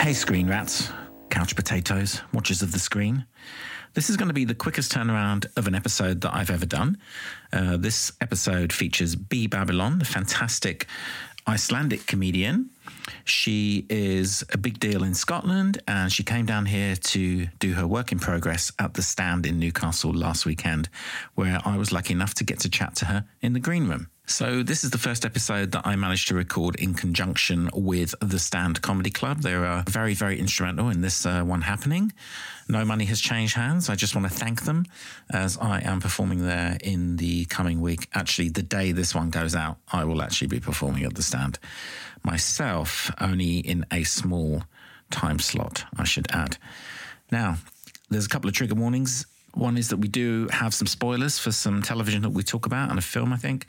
Hey, screen rats, couch potatoes, watchers of the screen. This is going to be the quickest turnaround of an episode that I've ever done. Uh, this episode features Bee Babylon, the fantastic Icelandic comedian. She is a big deal in Scotland and she came down here to do her work in progress at the stand in Newcastle last weekend, where I was lucky enough to get to chat to her in the green room. So, this is the first episode that I managed to record in conjunction with the Stand Comedy Club. They are very, very instrumental in this uh, one happening. No money has changed hands. I just want to thank them as I am performing there in the coming week. Actually, the day this one goes out, I will actually be performing at the stand myself, only in a small time slot, I should add. Now, there's a couple of trigger warnings one is that we do have some spoilers for some television that we talk about and a film, I think.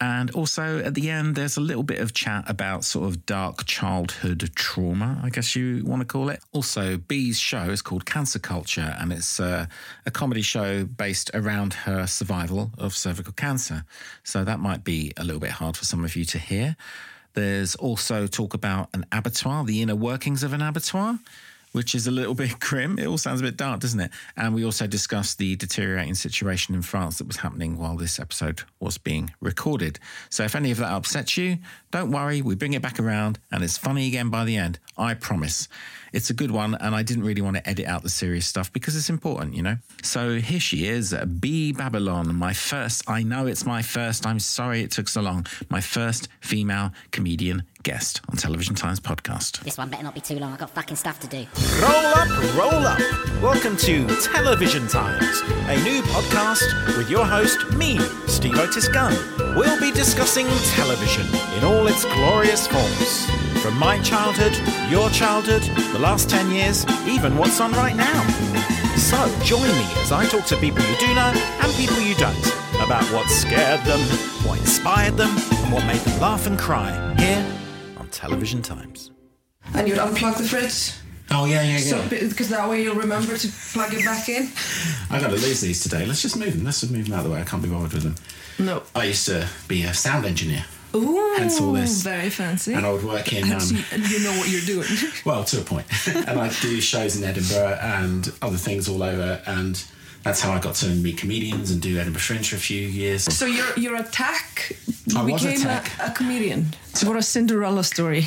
And also at the end, there's a little bit of chat about sort of dark childhood trauma, I guess you want to call it. Also, Bee's show is called Cancer Culture, and it's uh, a comedy show based around her survival of cervical cancer. So that might be a little bit hard for some of you to hear. There's also talk about an abattoir, the inner workings of an abattoir which is a little bit grim. It all sounds a bit dark, doesn't it? And we also discussed the deteriorating situation in France that was happening while this episode was being recorded. So if any of that upsets you, don't worry, we bring it back around and it's funny again by the end. I promise. It's a good one, and I didn't really want to edit out the serious stuff because it's important, you know? So here she is, Bee Babylon, my first, I know it's my first, I'm sorry it took so long, my first female comedian guest on Television Times podcast. This one better not be too long. I've got fucking stuff to do. Roll up, roll up. Welcome to Television Times, a new podcast with your host, me, Steve Otis Gunn. We'll be discussing television in all its glorious forms. From my childhood, your childhood, the last 10 years, even what's on right now. So join me as I talk to people you do know and people you don't about what scared them, what inspired them, and what made them laugh and cry here on Television Times. And you'd unplug the fridge. Oh yeah, yeah, yeah. So, because that way you'll remember to plug it back in. I got to lose these today. Let's just move them. Let's just move them out of the way. I can't be bothered with them. No. I used to be a sound engineer. Ooh, Hence all this. Very fancy. And I would work in. Um, you, you know what you're doing. well, to a point. and I'd do shows in Edinburgh and other things all over. And that's how I got to meet comedians and do Edinburgh Fringe for a few years. so your your attack I was became. A, a comedian. So what a Cinderella story.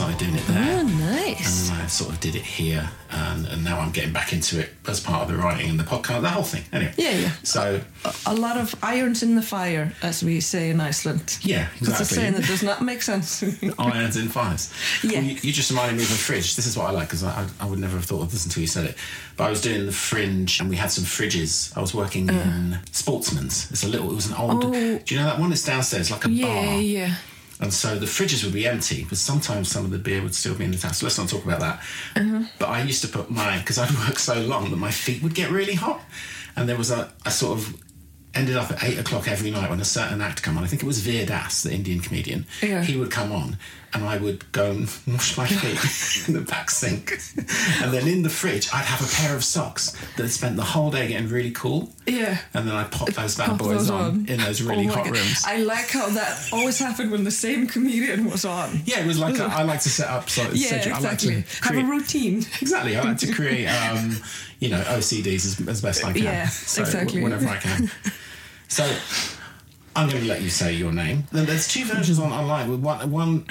Started doing it there. Oh, And then I sort of did it here, and, and now I'm getting back into it as part of the writing and the podcast, the whole thing. Anyway, Yeah, yeah. So A lot of irons in the fire, as we say in Iceland. Yeah, It's a exactly. saying that does not make sense. irons in fires. Yeah. Well, you, you just reminded me of a fridge. This is what I like because I, I, I would never have thought of this until you said it. But I was doing the fringe and we had some fridges. I was working in Sportsman's. It's a little, it was an old, Uh. Oh. do you know that one? It's downstairs, like a yeah, bar. Yeah, yeah. And so the fridges would be empty, but sometimes some of the beer would still be in the tap. So let's not talk about that. Uh-huh. But I used to put my, because I'd worked so long that my feet would get really hot. And there was a sort of ended up at eight o'clock every night when a certain act come on. I think it was Veer Das, the Indian comedian. Yeah. He would come on and I would go and wash my feet in the back sink. And then in the fridge, I'd have a pair of socks that had spent the whole day getting really cool. Yeah. And then I'd pop those bad boys those on, in those really Oh hot God. rooms. I like how that always happened when the same comedian was on. Yeah, it was like a, I like to set up. So Yeah, schedule- I like exactly. to Have a routine. Exactly, I like to create, um, you know, OCDs as, as best I can. Yeah, So, exactly. Whenever I can. So I'm going to let you say your name. Then there's two versions on online. With one, one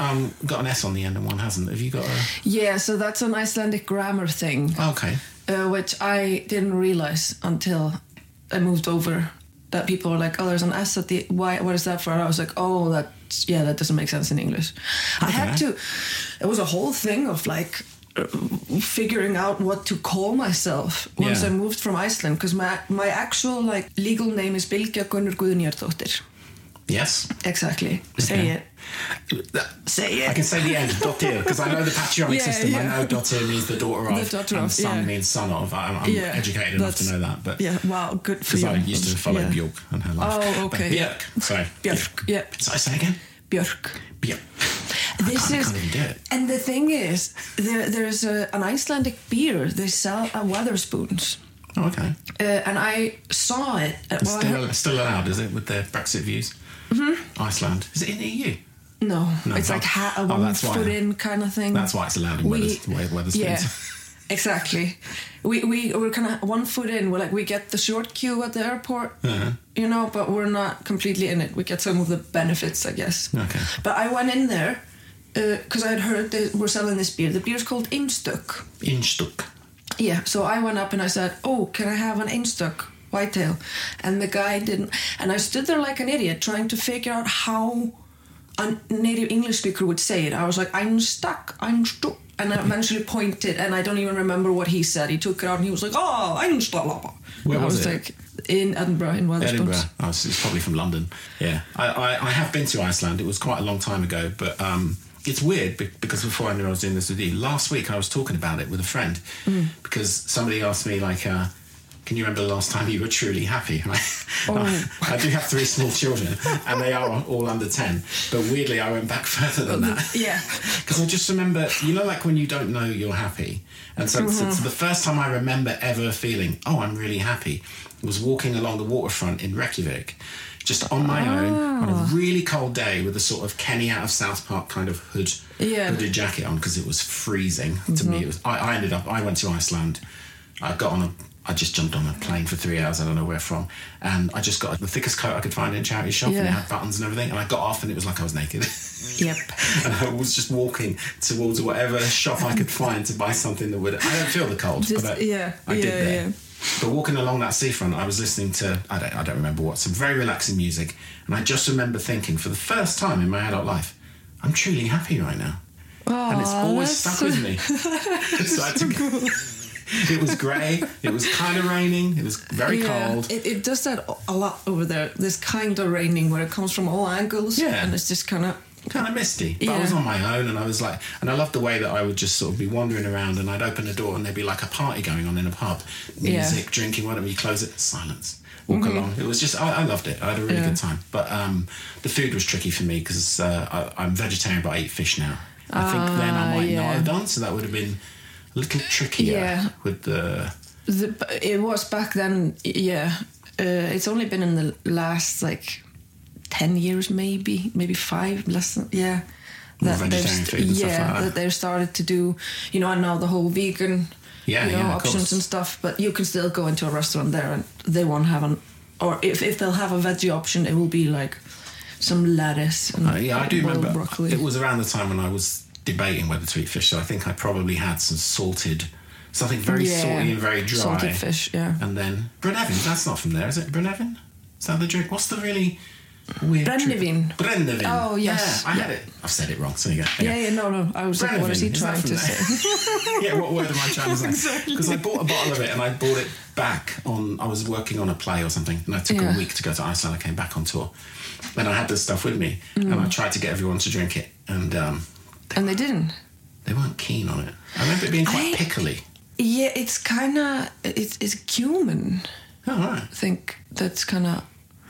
um, got an S on the end and one hasn't. Have you got a? Yeah, so that's an Icelandic grammar thing, Okay. uh, which I didn't realize until I moved over. That people were like, "Oh, there's an S at the why? What is that for?" And I was like, "Oh, that yeah, that doesn't make sense in English." I had to. It was a whole thing of like figuring out what to call myself once Yeah. I moved from Iceland because my my actual like legal name is Bylgja Gunnur Guðnýjardóttir. Yes. Exactly. Say Okay. it. Say it. I can say the end, dotir, because I know the patronymic Yeah, system. I know dotir means the daughter of, The daughter and of, son yeah. means son of. I'm, I'm Yeah, educated enough to know that, but Yeah, wow, good for you. because. I used to follow Yeah. Björk and her life. Oh, okay. Björk. Sorry. Björk. Yeah. So I say again. Björk. Björk. This is, can't even do it. and the thing is, there, there's a, an Icelandic beer. They sell uh, Wetherspoons. Oh, okay. uh, and I saw it. At, well, I Still, heard- still allowed, is it, with their Brexit views? Mm-hmm. Iceland. Is it in the EU? no, No, it's oh. like ha- a Oh, one why. foot in kind of thing. That's why it's allowed in We- Weathers- Weath- Wetherspoons. Yeah, exactly. We we we're kind of one foot in. We're like we get the short queue at the airport, Uh-huh. you know, but we're not completely in it. We get some of the benefits, I guess. Okay. But I went in there because I had heard they were selling this beer. The beer's called Einstök. Einstök. Yeah, so I went up and I said, "Oh, can I have an Einstök whitetail?" And the guy didn't. And I stood there like an idiot trying to figure out how a native English speaker would say it. I was like, "I'm stuck, I'm stuck," and I eventually pointed, and I don't even remember what he said. He took it out and he was like, "Oh, I'm stuck." Where I was was it? like, in Edinburgh, in Wetherspoons. Edinburgh. Oh, it's, it's probably from London. Yeah, I, I, I have been to Iceland. It was quite a long time ago, but um, it's weird because before I knew I was doing this with you, last week I was talking about it with a friend Mm. because somebody asked me like, uh, "Can you remember the last time you were truly happy?" Oh. I, Oh. I do have three small children, and they are all under ten. But weirdly, I went back further than that. Yeah. Because I just remember, you know, like when you don't know you're happy. And so, so, mm-hmm. so the first time I remember ever feeling, oh, I'm really happy, was walking along the waterfront in Reykjavik, just on my own, on a oh. really cold day with a sort of Kenny out of South Park kind of hood, Yeah. hooded jacket on because it was freezing. To me, mm-hmm. it was. I, I ended up. I went to Iceland. I got on a. I just jumped on a plane for three hours. I don't know where from, and I just got the thickest coat I could find in a charity shop, and it had buttons and everything. And I got off, and it was like I was naked. Yep. and I was just walking towards whatever shop I could find to buy something that would. I don't feel the cold, Just- but I, yeah, I did yeah, there. yeah. But walking along that seafront, I was listening to I don't I don't remember what some very relaxing music, and I just remember thinking for the first time in my adult life, I'm truly happy right now, and it's always stuck with me. so I had to go- it was grey. It was kind of raining. It was very cold. It, it does that a lot over there. This kind of raining where it comes from all angles. Yeah. And it's just kind of. kind of misty. But I was on my own, and I was like, and I loved the way that I would just sort of be wandering around, and I'd open a door, and there'd be like a party going on in a pub, Yeah. music, drinking, whatever. You close it, silence. Walk along. It was just, I, I loved it. I had a really Mm-hmm. Yeah. good time. But um, the food was tricky for me because uh, I, I'm vegetarian, but I eat fish now. I think then I Ah, might not have done, so that would have been a little trickier Yeah. with the. The, it was back then, yeah. Uh, it's only been in the last like 10 years, maybe, maybe five, less than, yeah. More they've vegetarian st- food and yeah, stuff like that. that they've started to do, you know, and now the whole vegan, Yeah, you know, yeah, options and stuff. But you can still go into a restaurant there and they won't have an, or if, if they'll have a veggie option, it will be like some lettuce and Uh, yeah, I do remember. broccoli. It was around the time when I was debating whether to eat fish, so I think I probably had some salted, something very Yeah, salty and very dry. salted fish, yeah. And then Brunevin, that's not from there, is it? Brunevin? Is that the drink? What's the really weird Brennivin. drink? Brennivin. Oh, yes, Yeah, I had yeah. it. I've said it wrong, so you go. yeah, yeah, no, no. I was like, what is he is trying to there? say? yeah, what word am I trying to say? Because I bought a bottle of it and I bought it back on. I was working on a play or something, and I took Yeah. a week to go to Iceland. I came back on tour, and I had this stuff with me, and Mm. I tried to get everyone to drink it, and um, and they didn't. they weren't keen on it. I remember it being quite I- pickly. Yeah, it's kind of it's it's cumin. Oh, right. I think that's kind of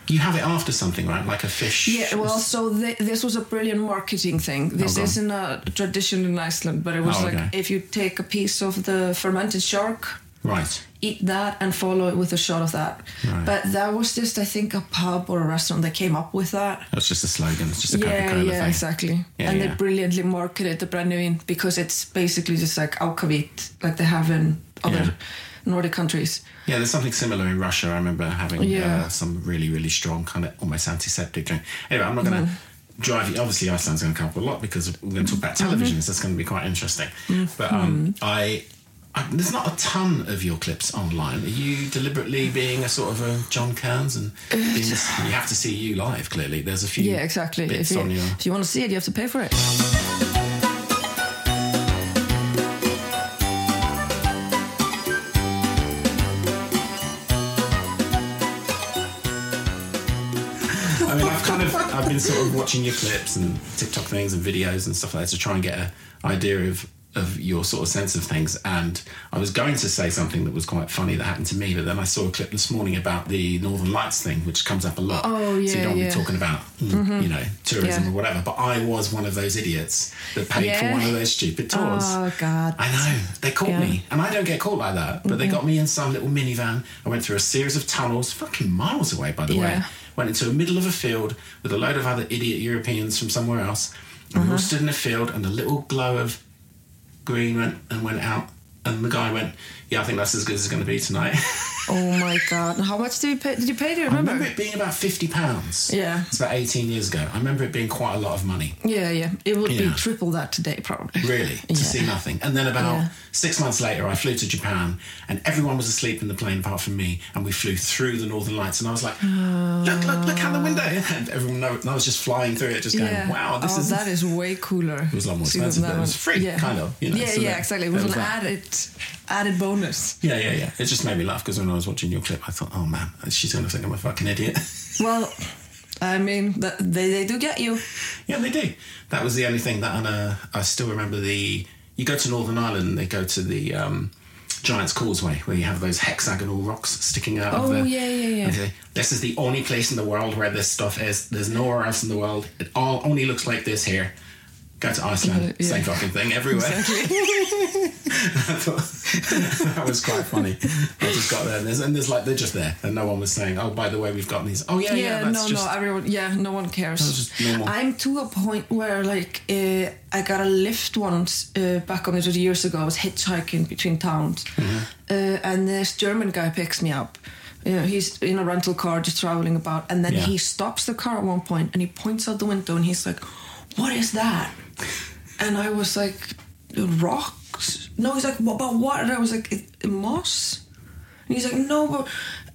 You have it after something, right? Like a fish. yeah. Well, so th- this was a brilliant marketing thing. Oh, this go on. isn't a tradition in Iceland, but it was Oh, like okay. if you take a piece of the fermented shark, Right. Eat that, and follow it with a shot of that. Right. But that was just, I think, a pub or a restaurant that came up with that. That's just a slogan. It's just a Coca Yeah, yeah, thing. exactly. Yeah, and yeah. they brilliantly marketed the brennivin because it's basically just like aquavit, like they have in other Yeah. Nordic countries. Yeah, there's something similar in Russia. I remember having Yeah. uh, some really, really strong kind of almost antiseptic drink. Anyway, I'm not going to Mm-hmm. drive you. Obviously, Iceland's going to come up a lot because we're going to talk about television, Mm-hmm. so that's going to be quite interesting. But um, I, I, Uh, there's not a ton of your clips online. Are you deliberately being a sort of a John Kearns and uh, being, you have to see you live? Clearly, there's a few. Yeah, exactly. If you, your. if you want to see it, you have to pay for it. I mean, I've kind of I've been sort of watching your clips and TikTok things and videos and stuff like that to try and get an idea of of your sort of sense of things. And I was going to say something that was quite funny that happened to me, but then I saw a clip this morning about the Northern Lights thing, which comes up a lot. Oh, yeah. So you don't yeah. be talking about, mm, you know, tourism Yeah. or whatever. But I was one of those idiots that paid for one of those stupid tours. Oh, God. I know. They caught Yeah. me. And I don't get caught like that. But they got me in some little minivan. I went through a series of tunnels, fucking miles away, by the way. Went into the middle of a field with a load of other idiot Europeans from somewhere else. And Uh-huh. we all stood in a field, and a little glow of green went and went out. And the guy went, Yeah, I think that's as good as it's going to be tonight. Oh my god! And How much did you pay? Did you pay? Do you I remember? remember it being about £50. Yeah. It's about 18 years ago. I remember it being quite a lot of money. Yeah, yeah. It would be triple that today, probably. Really, to Yeah. see nothing. And then about Yeah. six months later, I flew to Japan, and everyone was asleep in the plane apart from me, and we flew through the Northern Lights, and I was like, "Look, look, look out the window!" And everyone, and I was just flying through it, just going, Yeah. "Wow, this oh, is." that is way cooler. It was a lot more expensive, but it was free, kind of, you know, yeah, so yeah, that- exactly. It was, was an added added bonus. Yeah, yeah, yeah. It just made me laugh because when I was watching your clip, I thought, "Oh man, she's going to think I'm a fucking idiot." Well, I mean, they they do get you. yeah, they do. That was the only thing that, and uh, I still remember the. You go to Northern Ireland, they go to the. Um, Giant's Causeway, where you have those hexagonal rocks sticking out of Oh, the. yeah, yeah, yeah. say, This is the only place in the world where this stuff is. There's nowhere else in the world. It all only looks like this here. Go to Iceland, Yeah. same fucking thing everywhere. Thought that was quite funny. I just got there, and there's, and there's like they're just there, and no one was saying, "Oh, by the way, we've got these." Oh yeah, yeah, Yeah, that's no, just no, everyone. Yeah, no one cares. That's just normal. I'm to a point where, like, uh, I got a lift once uh, back on it was years ago. I was hitchhiking between towns, Mm-hmm. uh, and this German guy picks me up. You know, he's in a rental car just traveling about, and then Yeah. he stops the car at one point and he points out the window and he's like, "What is that?" And I was like, "Rocks." No, he's like, "What about what?" And I was like, it, "Moss." And he's like, "No," but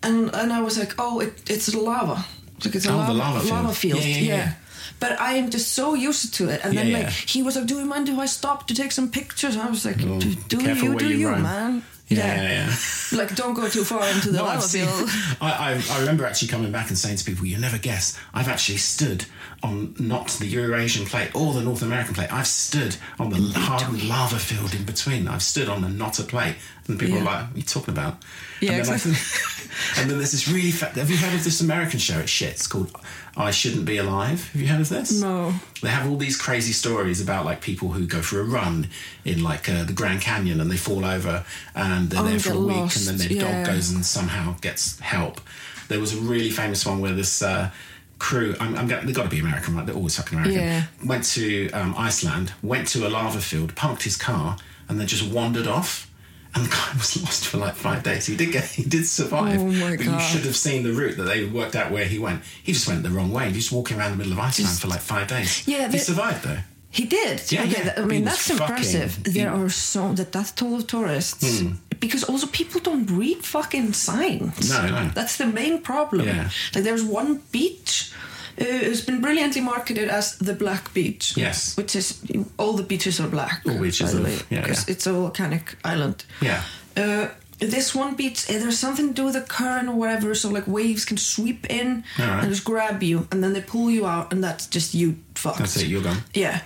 and and I was like, "Oh, it, it's lava." It's like it's a Oh, lava, lava field. field. Yeah, yeah, yeah. But I am just so used to it. And then like yeah. he was like, "Do you mind if I stop to take some pictures?" And I was like, "Do, do you, do you you, man?" Yeah, yeah, yeah. Like, don't go too far into the No, lava seen, field. I, I, I remember actually coming back and saying to people, "You never guess. I've actually stood on not the Eurasian plate or the North American plate. I've stood on the hard lava field in between. I've stood on the not a plate." And people Yeah. are like, "What are you talking about?" Yeah, and, then exactly. think- and then there's this really. Fa- have you heard of this American show? It's shit. It's called "I Shouldn't Be Alive." Have you heard of this? No. They have all these crazy stories about like people who go for a run in like uh, the Grand Canyon and they fall over and they're Oh, there for a week lost, and then their yeah. dog goes and somehow gets help. There was a really famous one where this uh, crew, I'm, I'm, they've got to be American, right? They're always fucking American. Yeah. Went to um, Iceland, went to a lava field, parked his car, and then just wandered off. And the guy was lost for like five days. He did get, he did survive. Oh my but God. you should have seen the route that they worked out where he went. He just went the wrong way. He was walking around the middle of Iceland Just- for like five days. Yeah, he survived though. He did. Yeah, Okay, yeah. I mean, that's fucking- impressive. he- There are so the death toll of tourists hmm. because also people don't read fucking signs. No, no. That's the main problem. Yeah. Like there's one beach. Uh, it's been brilliantly marketed as the Black Beach. Yes. which is all the beaches are black. All beaches are- way, yeah, because yeah. it's a volcanic island. Yeah. Uh, this one beach, uh, there's something to do with the current or whatever, so like waves can sweep in Alright. and just grab you, and then they pull you out, and that's just you fucked. That's it, you're gone. Yeah.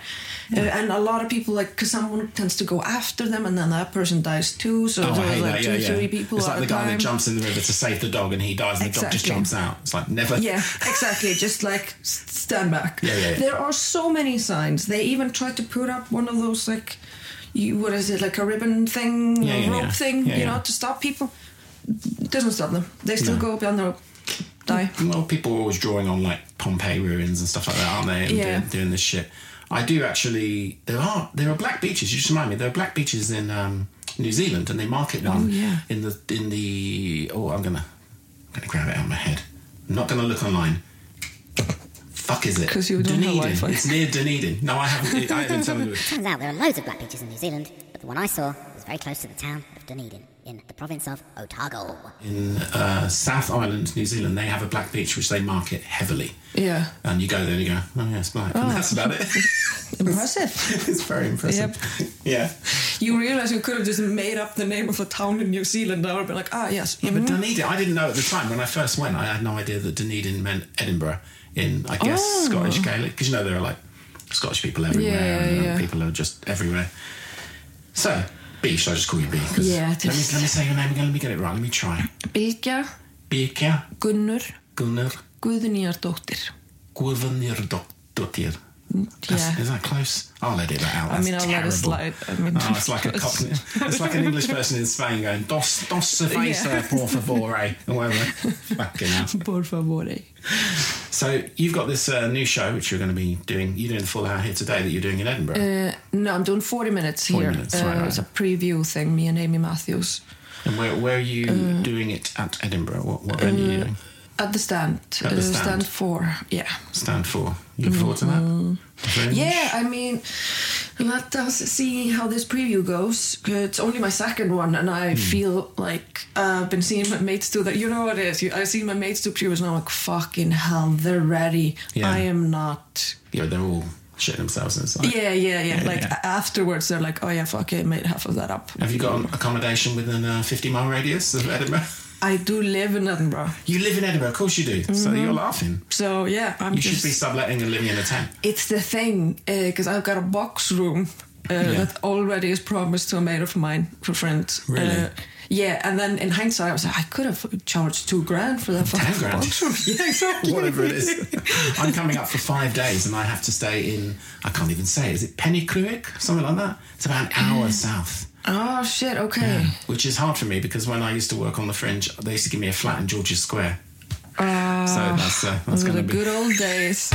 Uh, and a lot of people like because someone tends to go after them, and then that person dies too. So Oh, there's like that. two, Yeah, yeah. three people it's at like the guy time. that jumps in the river to save the dog, and he dies, and the dog just jumps out. It's like never. Yeah, exactly. Just like stand back. Yeah, yeah, yeah. There are so many signs. They even tried to put up one of those like, you what is it like a ribbon thing, Yeah, yeah, rope yeah. thing, Yeah, you yeah. know, to stop people. It doesn't stop them. They still No. go up on the die. Well, people are always drawing on like Pompeii ruins and stuff like that, aren't they? And Yeah. doing, doing this shit. I do actually. There are there are black beaches. You just remind me. There are black beaches in um, New Zealand, and they market one Oh, yeah. in the in the. Oh, I'm gonna I'm gonna grab it out of my head. I'm not gonna look online. Fuck is it? 'Cause you don't Dunedin. Wi-Fi. It's near Dunedin. No, I haven't. I haven't told you. Turns out there are loads of black beaches in New Zealand, but the one I saw was very close to the town of Dunedin in the province of Otago. in uh, South Island, New Zealand, they have a black beach which they market heavily. Yeah, And you go there and you go, oh yeah, it's black. And that's about it. impressive. it's very impressive. Yep. Yeah. you realize you could have just made up the name of a town in New Zealand. I would have been like, ah, yes. Yeah, but mhm. Dunedin, I didn't know at the time when I first went. I had no idea that Dunedin meant Edinburgh in, I guess, Oh. Scottish Gaelic. Because you know there are like Scottish people everywhere, Yeah, and uh, yeah. people are just everywhere. So, B, should I just call you B? 'Cause Yeah, Let me, let me say your name again. Let me get it right. Let me try. Bylgja Birkja Gunnur Gunnar Guðnýjardóttir. Guðnýrdóttir. Mm, that's- Yeah. Is that close? I'll edit that out. I mean, I'll let it slide. I mean, oh, it's like a cockney. It's like an English person in Spain going dos dos cerveza Yeah. Eh, por favor, eh, or whatever. Fucking hell. Por favore. Eh. So you've got this uh, new show which you're going to be doing. You're doing the full hour here today that you're doing in Edinburgh. Uh, no, I'm doing 40 minutes 40 here. minutes, uh, right, right. It's a preview thing, me and Amy Matthews. and where where are you uh, doing it at Edinburgh? What what venue are you doing? At the stand. At the uh, stand. four, yeah. Stand for. You look forward to that? Mm-hmm. Yeah, I mean, let us see how this preview goes. It's only my second one, and I Hmm. feel like uh, I've been seeing my mates do that. You know what it is? You, I've seen my mates do previews, and I'm like, fucking hell, they're ready. Yeah. I am not. Yeah, they're all shit themselves inside. Yeah, yeah, yeah. Yeah, like yeah. afterwards, they're like, oh yeah, fuck it, made half of that up. Have you got accommodation within a 50 mile radius of Edinburgh? I do live in Edinburgh, You live in Edinburgh, of course you do. So you're laughing. so yeah, I'm You Mm-hmm. just. should be subletting and living in a tent. It's the thing, because I've got a box room uh, that already is promised to a mate of mine for friends. Really? Uh, yeah, and then in hindsight, I was like, I could have charged two grand for that fucking grand? box room. Yeah, exactly. Whatever it is. I'm coming up for five days and I have to stay in, I can't even say, is it Pennycruick? Something like that? It's about an hour south. Oh shit. Okay. Which is hard for me because when I used to work on the fringe, they used to give me a flat in George's Square. Uh, So that's, uh, that's going the to be. good old days.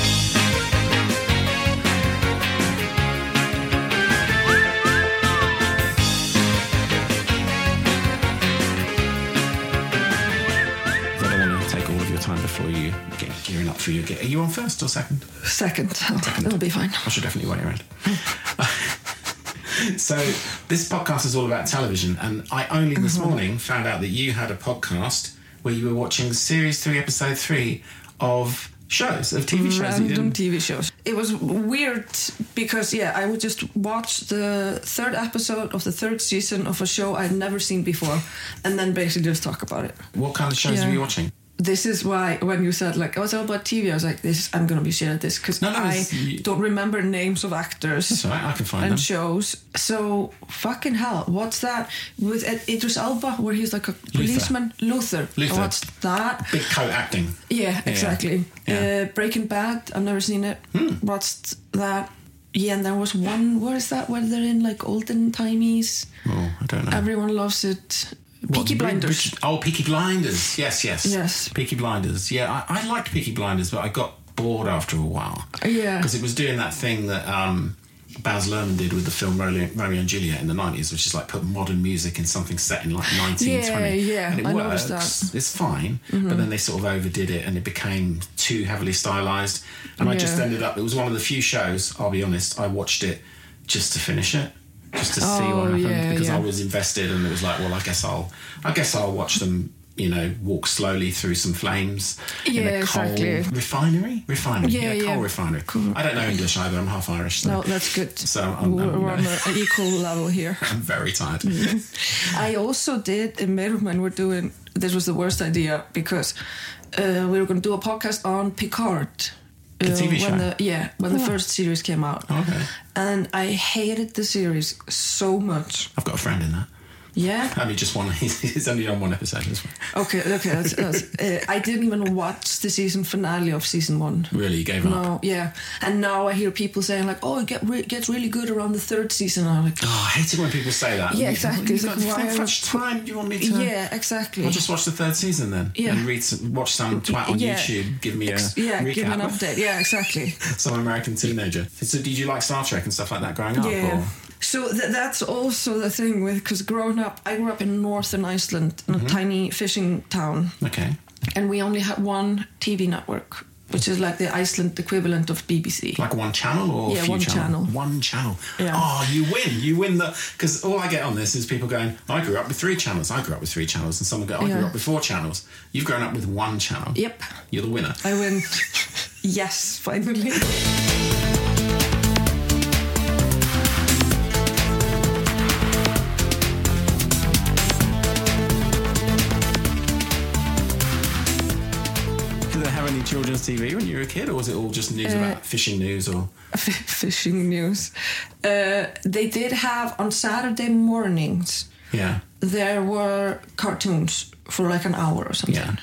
I don't want to take all of your time before you get gearing up for your get. Are you on first or second? Second. That'll be fine. I should definitely wait around. so this podcast is all about television, and I only this Mm-hmm. morning found out that you had a podcast where you were watching series three, episode three of shows of TV shows. Random TV shows. It was weird because yeah, I would just watch the third episode of the third season of a show I'd never seen before, and then basically just talk about it. What kind of shows Yeah. were you watching? This is why when you said like, "Oh, it's all about TV," I was like, "This I'm gonna be shit at this because No, no, I you- don't remember names of actors I can find and them. shows." So fucking hell, what's that with Idris Elba where he's like a policeman? Luther. Luther. What's that? Big coat acting. Yeah, exactly. Yeah. Hmm. Uh, Breaking Bad. I've never seen it. What's that? Yeah, and there was one. What is that? Where they're in like olden timies. Oh, I don't know. Everyone loves it. Peaky Blinders. Richard- oh, Peaky Blinders. Yes, yes. Yes. Peaky Blinders. Yeah, I, I liked Peaky Blinders, but I got bored after a while. Yeah. Because it was doing that thing that um, Baz Luhrmann did with the film Romeo, Romeo and Juliet in the 90s, which is like put modern music in something set in like 1920. Yeah, yeah, And it I works. that. Mm-hmm. It's fine. But then they sort of overdid it and it became too heavily stylized. And I just ended up, it was one of the few shows, I'll be honest, I watched it just to finish it. Just to see Oh, what happened yeah, because I was invested and it was like, well, I guess I'll, I guess I'll watch them, you know, walk slowly through some flames in a coal exactly. refinery, refinery, Yeah, yeah, coal yeah. refinery. Cool. I don't know English either. I'm half Irish, so No, that's good. So I'm- we're, I'm- we're on an equal level here. I'm very tired. I also did in Merman we're doing this was the worst idea because uh, we were going to do a podcast on Picard. The TV when? The, yeah, when the first series came out. Oh, okay. And I hated the series so much. I've got a friend in that. Yeah. Only just one. He's, only on one episode. as well. Okay. Okay. That's, that's, uh, I didn't even watch the season finale of season one. Really, you gave up. No. Yeah. And now I hear people saying like, "Oh, it get re- gets really good around the third season." I'm like, Oh, I hate it when people say that. Yeah, exactly. You've got how much time do you want me to? "Yeah, exactly." I'll just watch the third season then. Yeah. And read, some, watch some twat on Yeah. YouTube. Give me a Ex- yeah, recap. give me an update. Yeah, exactly. Some American teenager. So, did you like Star Trek and stuff like that growing up? Yeah. Or? So th- that's also the thing with because growing up, I grew up in northern Iceland, in Mm-hmm. a tiny fishing town, Okay. and we only had one TV network, which is like the Iceland equivalent of BBC. Like one channel or Yeah, a few one channels? channel. One channel. Yeah. Oh, you win. You win the. Because all I get on this is people going, I grew up with three channels. I grew up with three channels. And someone go, I grew up with four channels. You've grown up with one channel. Yep, You're the winner. I win. yes, finally. Children's TV when you were a kid, or was it all just news Uh, about fishing news or? fishing news. Uh, they did have on Saturday mornings. Yeah. There were cartoons for like an hour or something Yeah.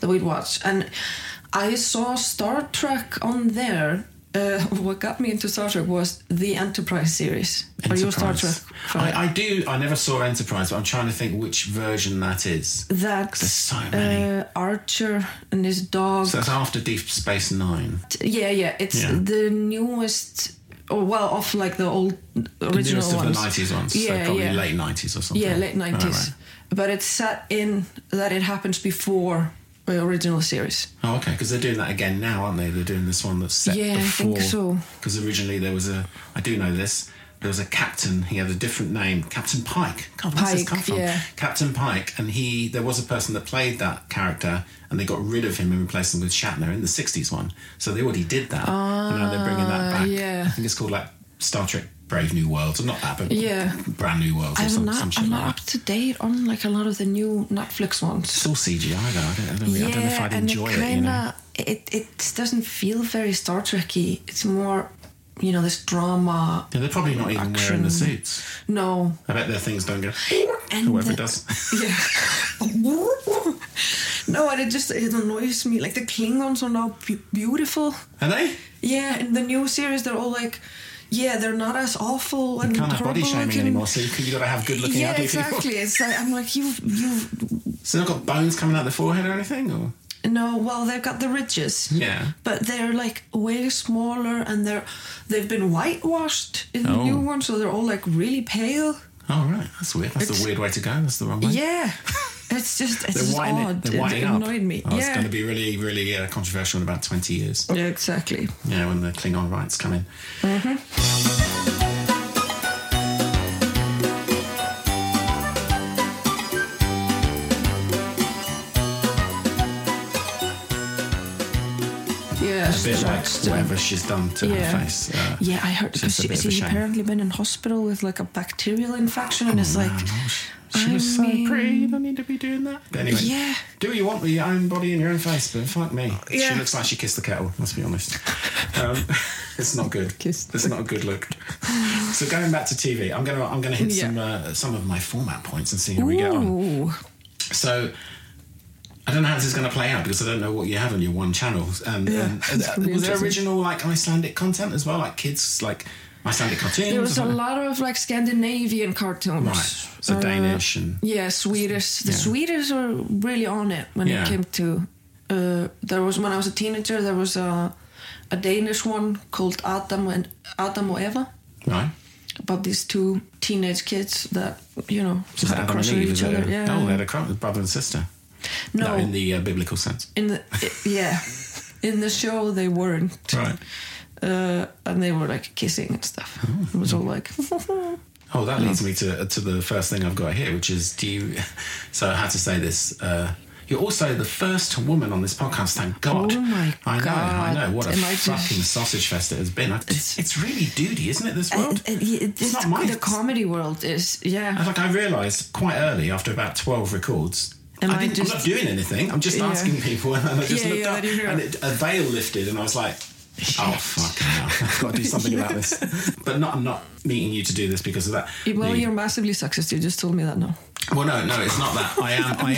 that we'd watch, and I saw Star Trek on there. Uh, what got me into Star Trek was the Enterprise series. Are you a Star Trek? Enterprise. fan? I, I do. I never saw Enterprise, but I'm trying to think which version that is. That's There's so many. Uh, Archer and his dog. So that's after Deep Space Nine. yeah, yeah. It's Yeah. the newest. Oh well, off like the old The original of ones. the 90s ones. Yeah, so probably yeah. late 90s or something. Yeah, late Oh, nineties. right. But it's set in that it happens before the original series. Oh, okay. Because they're doing that again now, aren't they? They're doing this one that's set Yeah, I think so. Because originally there was a. I do know this. There was a captain. He had a different name, Captain Pike. God, where's this Pike, come from? yeah. Captain Pike, and he. There was a person that played that character, and they got rid of him and replaced him with Shatner in the '60s one. So they already did that, and now they're bringing that back. Ah, yeah. I think it's called like Star Trek: Brave New Worlds, or not that, but Yeah. Brand New Worlds, or I'm some, not. some shit I'm like not that. up to date on like a lot of the new Netflix ones. It's all CGI though. I don't, I don't, I don't know if I'd and enjoy it it. You know. kinda, it it doesn't feel very Star Trekky. It's more, you know, this drama. Yeah, they're probably not even wearing the action. suits. No, I bet their things don't go. And Whoever the- does. yeah. no, and it just it annoys me. Like the Klingons are now be- beautiful. Are they? Yeah, in the new series, they're all like, yeah, they're not as awful and you can't have body shaming looking. anymore, so you, you got to have good looking Yeah, ugly exactly. people. It's like I'm like you, you. So they've got bones coming out the forehead or anything? Or No, well, they've got the ridges. Yeah. but they're like way smaller, and they're they've been whitewashed in the Oh. new one, so they're all like really pale. Oh right, that's weird. That's It's- a weird way to go. That's the wrong way. Yeah, it's just it's just odd. it. It annoyed me. Oh, It's going to be really, really uh, controversial in about twenty years. yeah, exactly. Yeah, when the Klingon rights come in. Yeah, A bit like whatever she's done to Yeah. her face. Uh, Yeah, I heard just she, bit of a she's apparently been in hospital with like a bacterial infection, and it's like, Oh, she, was so mean- pretty. You don't need to be doing that. But anyway, Yeah. do what you want with your own body and your own face, but fuck me. Yeah. She looks like she kissed the kettle. Let's be honest. Um, it's not good. Kissed It's not a good look. So going back to TV, I'm gonna I'm gonna hit Yeah. some uh, some of my format points and see how we get on. So. I don't know how this is going to play out because I don't know what you have on your one channel. And, Yeah, and- was there original like Icelandic content as well, like kids like Icelandic cartoons? there was a lot of like Scandinavian cartoons. Right. So Uh, Danish and Yeah, Swedish. The Yeah. Swedish were really on it when Yeah. it came to. Uh, there was when I was a teenager. There was a a Danish one called Adam and Adam and Eva right. about these two teenage kids that you know Was had a crush on each other. Yeah. Oh, they had a crush, brother and sister. No, in the uh, biblical sense. in the yeah, in the show they weren't. Right. Uh, and they were like kissing and stuff. It was all like. Oh, that leads me to to the first thing I've got here, which is do you? So I had to say this. Uh, you're also the first woman on this podcast. Thank God. Oh my god. I know. I know. What a Am I just- fucking sausage fest it has been. It's, it's really duty, isn't it? This world. And- and it- It's it's not my- the comedy world is yeah. Like I realised quite early after about twelve records. Am I I I'm not doing anything. I'm just Yeah. asking people, and I just Yeah, looked yeah, up, and it, a veil lifted, and I was like, "Oh fuck, hell. I've got to do something about this." But not, I'm not meeting you to do this because of that. Well, The- you're massively sexist. You just told me that now. well, no, no, it's not that. I am, I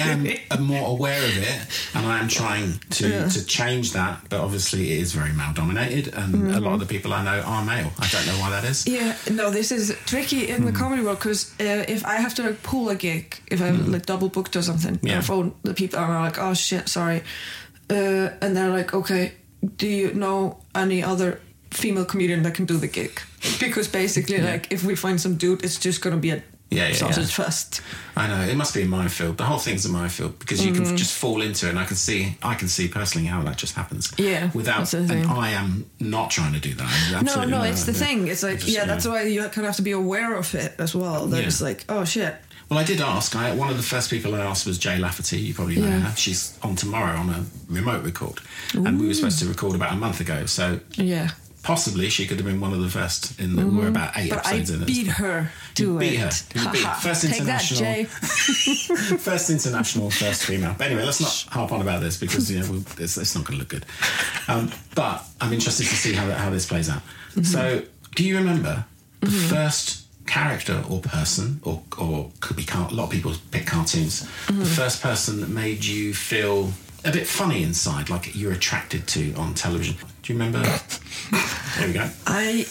am more aware of it, and I am trying to Yeah. to change that. But obviously, it is very male dominated, and a Mm-hmm. lot of the people I know are male. I don't know why that is. Yeah, no, this is tricky in Hmm. the comedy world because uh, if I have to like pull a gig, if I'm like double booked or something, Hmm. Yeah. I phone the people and I'm like, oh shit, sorry, uh, and they're like, okay, do you know any other female comedian that can do the gig? Because basically, like, if we find some dude, it's just gonna be a Yeah, yeah, sausage yeah. fest. I know it must be a minefield. The whole thing's a minefield because you Mm-hmm. can just fall into it, and I can see, I can see personally how that just happens. Yeah, without, and. I am not trying to do that. No, no, it's the thing. It's like, just, yeah, that's why you kind of have to be aware of it as well. That Yeah. it's like, oh shit. Well, I did ask. I, one of the first people I asked was Jay Lafferty. You probably know Yeah. her. She's on tomorrow on a remote record, and we were supposed to record about a month ago. So Yeah. possibly she could have been one of the first in the. We're about eight Mm-hmm. But I episodes in it. beat her to beat it. her. Beat first Take that, international. Jay. first international, first female. But anyway, let's not harp on about this because you know we'll, it's, it's not going to look good. Um, but I'm interested to see how how this plays out. Mm-hmm. So, do you remember the first character or person, or or could be car- a lot of people pick cartoons? Mm-hmm. The first person that made you feel a bit funny inside, like you're attracted to on television. Do you remember? there we go. I.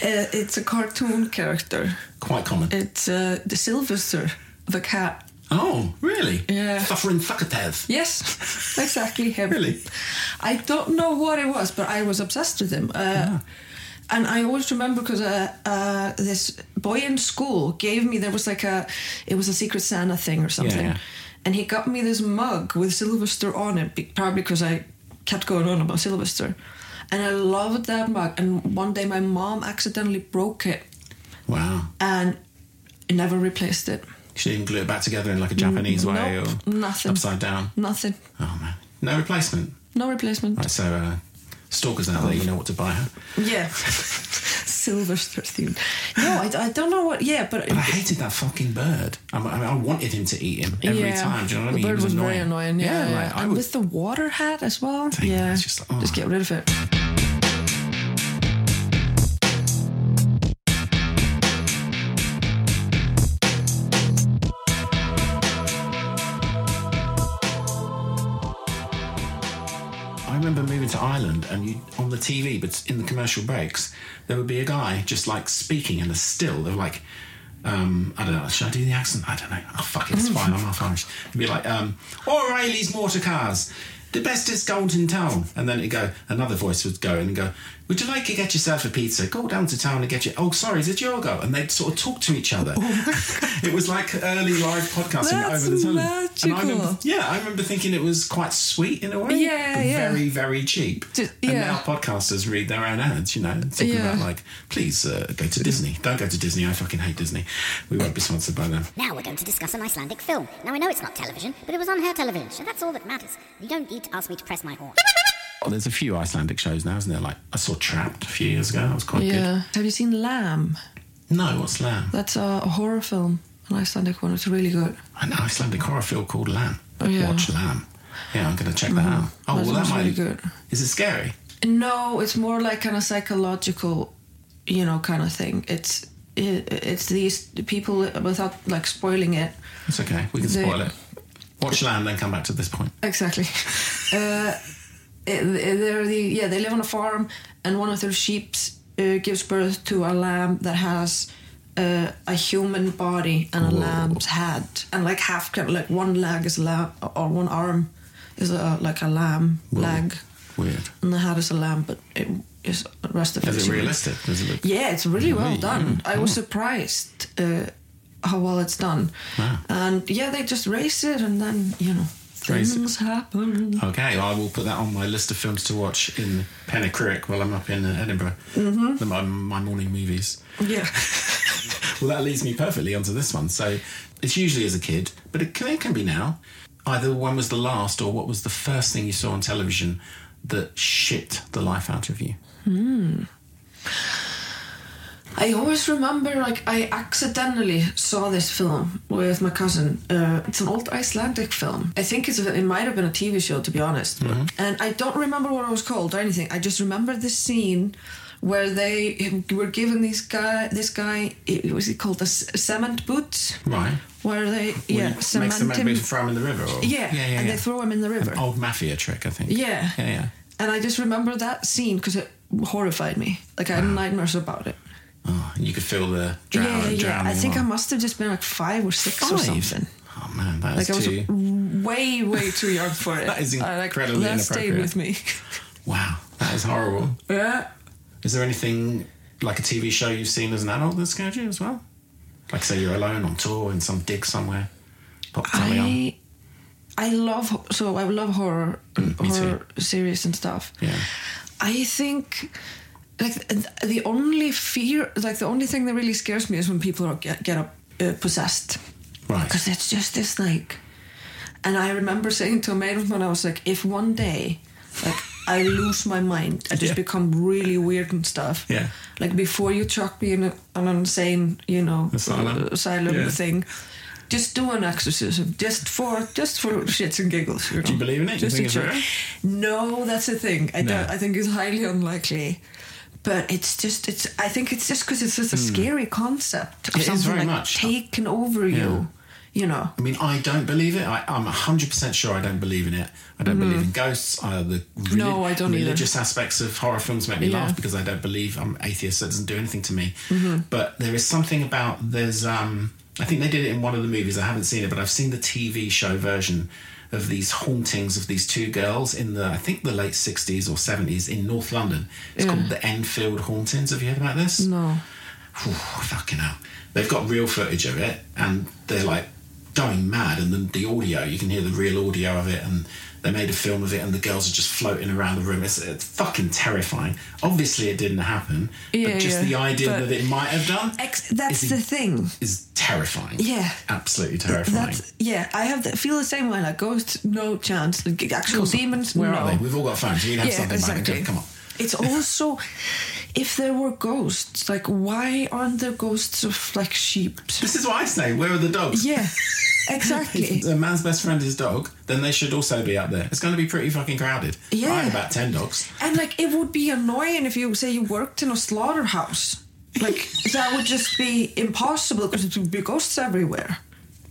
Uh, it's a cartoon character. Quite common. It's uh, the Sylvester, the cat. oh, really? Yeah. Suffering Thuckatev. Yes, exactly him. Really? I don't know what it was, but I was obsessed with him. Uh, And I always remember because uh, uh, this boy in school gave me there was like a it was a Secret Santa thing or something, yeah. and he got me this mug with Sylvester on it, probably because I kept going on about Sylvester, and I loved that mug. And one day my mom accidentally broke it Wow. and never replaced it. She didn't glue it back together in like a Japanese way or nothing. upside down. Nothing, Oh man, no replacement. no replacement. Right, so uh, stalkers out there, you know what to buy her. Yeah. Silver theme. No, I, I don't know what. Yeah, but. But I hated that fucking bird. I, mean, I wanted him to eat him every yeah, time. Do you know what I mean? the bird He was, very annoying. Yeah, yeah. like, I and would. with the water hat as well. Yeah, just like, oh. just get rid of it. Ireland, and you on the TV, but in the commercial breaks, there would be a guy just like speaking in a still. Were like, um, I don't know. Should I do the accent? I don't know. Oh fuck it, it's fine. I'm half Irish. It'd be like, um, O'Reilly's Motor Cars, the bestest gold in town. And then it'd go. Another voice would go in and go, Would you like to get yourself a pizza? Go down to town and get you. Oh, sorry, is it your go? And they'd sort of talk to each other. it was like early live podcasting That's over the television. And I magical. remember, yeah, I remember thinking it was quite sweet in a way. Yeah, but yeah. Very, very cheap. Just- And now podcasters read their own ads, you know, talking Yeah. about like, please uh, go to Disney. Don't go to Disney. I fucking hate Disney. We won't be sponsored by them. Now we're going to discuss an Icelandic film. Now I know it's not television, but it was on her television, so that's all that matters. You don't need to ask me to press my horn. Oh, there's a few Icelandic shows now, isn't there? Like I saw Trapped a few years ago. That was quite good. Yeah. Have you seen Lamb? No, what's Lamb? That's a, horror film, an Icelandic one. It's really good. An Icelandic horror film called Lamb. Oh, yeah. Mm-hmm. Watch Lamb. Yeah, I'm going to check that out. Oh, That well, that sounds might really good. Is it scary? No, it's more like kind of psychological, you know, kind of thing. It's it, it's these people without like spoiling it. It's okay. We can spoil it. Watch Lamb, then come back to this point. Exactly. uh, they're the yeah they live on a farm and one of their sheep uh, gives birth to a lamb that has uh, a human body and a Whoa. lamb's head and like half like one leg is a lamb or one arm is a, like a lamb Whoa. leg Weird. and the head is a lamb but it is the rest of Is it realistic? It? Yeah, it's really well Really? done. I was Oh. surprised uh, how well it's done. Wow. And yeah, they just race it, and then you know It. things happen. Okay, I will put that on my list of films to watch in Pennycrick while I'm up in uh, Edinburgh. Mm-hmm. My, my morning movies. Yeah, Well, that leads me perfectly onto this one. So, it's usually as a kid, but it can, it can be now. Either when was the last or what was the first thing you saw on television that shit the life out of you? I always remember like I accidentally saw this film with my cousin. Uh, it's an old Icelandic film. I think it's a, it might have been a TV show to be honest. And I don't remember what it was called or anything. I just remember this scene where they were given this guy this guy it was it called a c- cement boots Right. where they Well, yeah makes cement them him. maybe throw him in the river? Or? Yeah, yeah, yeah. and yeah. they throw him in the river. An old mafia trick, I think. Yeah. Yeah, yeah. And I just remember that scene because it horrified me. Like I had nightmares about it. Oh, you could feel the drown, yeah, yeah. drowning. I think I must have just been like five or six or something. Oh man, that is Like I was too. way, way too young for it. That is I, like, incredibly that stayed with me. Wow, that is horrible. yeah. Is there anything like a TV show you've seen as an adult that scared you as well? Like, say you're alone on tour in some dig somewhere. Pop the telly on. I I love so I love horror Mm, horror series and stuff. Yeah. I think like the only fear like the only thing that really scares me is when people are get, get up, uh, possessed. Right. because it's just this like and i remember saying to a mate of mine i was like if one day like I lose my mind. I just Yeah. become really weird and stuff. Yeah. Like before you chuck me in a, an insane, you know, Asylum. uh, asylum Yeah. thing. Just do an exorcism, just for just for shits and giggles. You know? Do you believe in it? Do you Just think it's real? No, that's the thing. I No. don't. I think it's highly unlikely. But it's just it's. I think it's just because it's just a scary concept of Hmm. It is something very like much. taken over you. You know. I mean, I don't believe it. I, I'm 100% sure I don't believe in it. I don't believe in ghosts. Uh, the. No, I don't either. religious aspects of horror films make me Yeah. laugh because I don't believe I'm atheist, so it doesn't do anything to me. Mm-hmm. But there is something about there's. Um, I think they did it in one of the movies. I haven't seen it, but I've seen the TV show version of these hauntings of these two girls in the I think the late 60s or 70s in North London. It's Yeah. called the Enfield Hauntings. Have you heard about this? No. Whew, fucking hell. They've got real footage of it and they're like going mad and then the audio, you can hear the real audio of it and they made a film of it and the girls are just floating around the room. It's, it's fucking terrifying. Obviously it didn't happen, Yeah, but just yeah, the idea that it might have done Ex- that's is, the thing. is terrifying. Yeah. Absolutely terrifying. That's yeah. I have the, feel the same way. Like ghosts, no chance. Actual demons, Where no. are they? We've all got phones. We have yeah, something exactly. come on. It's also if there were ghosts, like why aren't there ghosts of like sheep? This is what I say. Where are the dogs? Yeah, exactly. If a man's best friend is dog, then they should also be up there. It's going to be pretty fucking crowded. Yeah. I had about 10 dogs. And like it would be annoying if you say you worked in a slaughterhouse. Like that would just be impossible because it would be ghosts everywhere.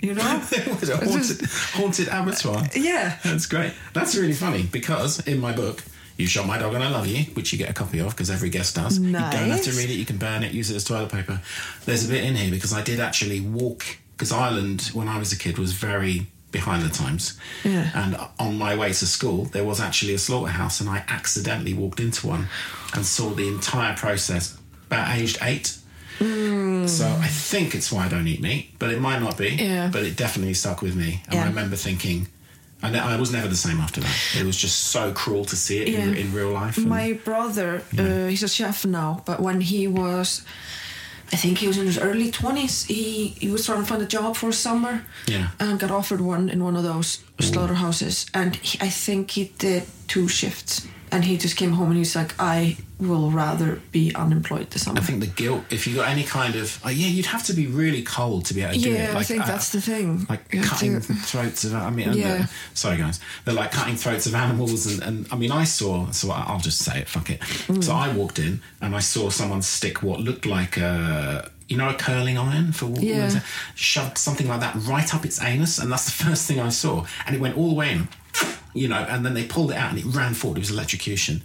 You know? it was a haunted, haunted abattoir. Yeah. That's great. That's really funny because in my book, You Shot My Dog and I Love You, which you get a copy of because every guest does. You don't have to read it, you can burn it, use it as toilet paper. There's a bit in here because I did actually walk, because Ireland, when I was a kid, was very behind the times. Yeah. And on my way to school, there was actually a slaughterhouse, and I accidentally walked into one and saw the entire process about aged eight. Hmm. So I think it's why I don't eat meat, but it might not be. Yeah. But it definitely stuck with me, and Yeah. I remember thinking, I, ne- I was never the same after that. It was just so cruel to see it in, Yeah. in real life. and- My brother, uh, he's a chef now, but when he was, I think he was in his early 20s, he, he was trying to find a job for a summer Yeah. and got offered one in one of those slaughterhouses. And he, I think he did two shifts. And he just came home and he's like, I will rather be unemployed this summer. I think the guilt, if you got any kind of, oh, yeah, you'd have to be really cold to be able to do Yeah, it. I think that's the thing. Like You cutting to- throats of, I mean, Yeah. the- sorry guys, they're like cutting throats of animals, and, and I mean, I saw, so I'll just say it, fuck it. Mm. So I walked in and I saw someone stick what looked like a, you know, a curling iron for women, Yeah. shoved something like that right up its anus, and that's the first thing I saw, and it went all the way in. You know, and then they pulled it out and it ran forward. It was electrocution,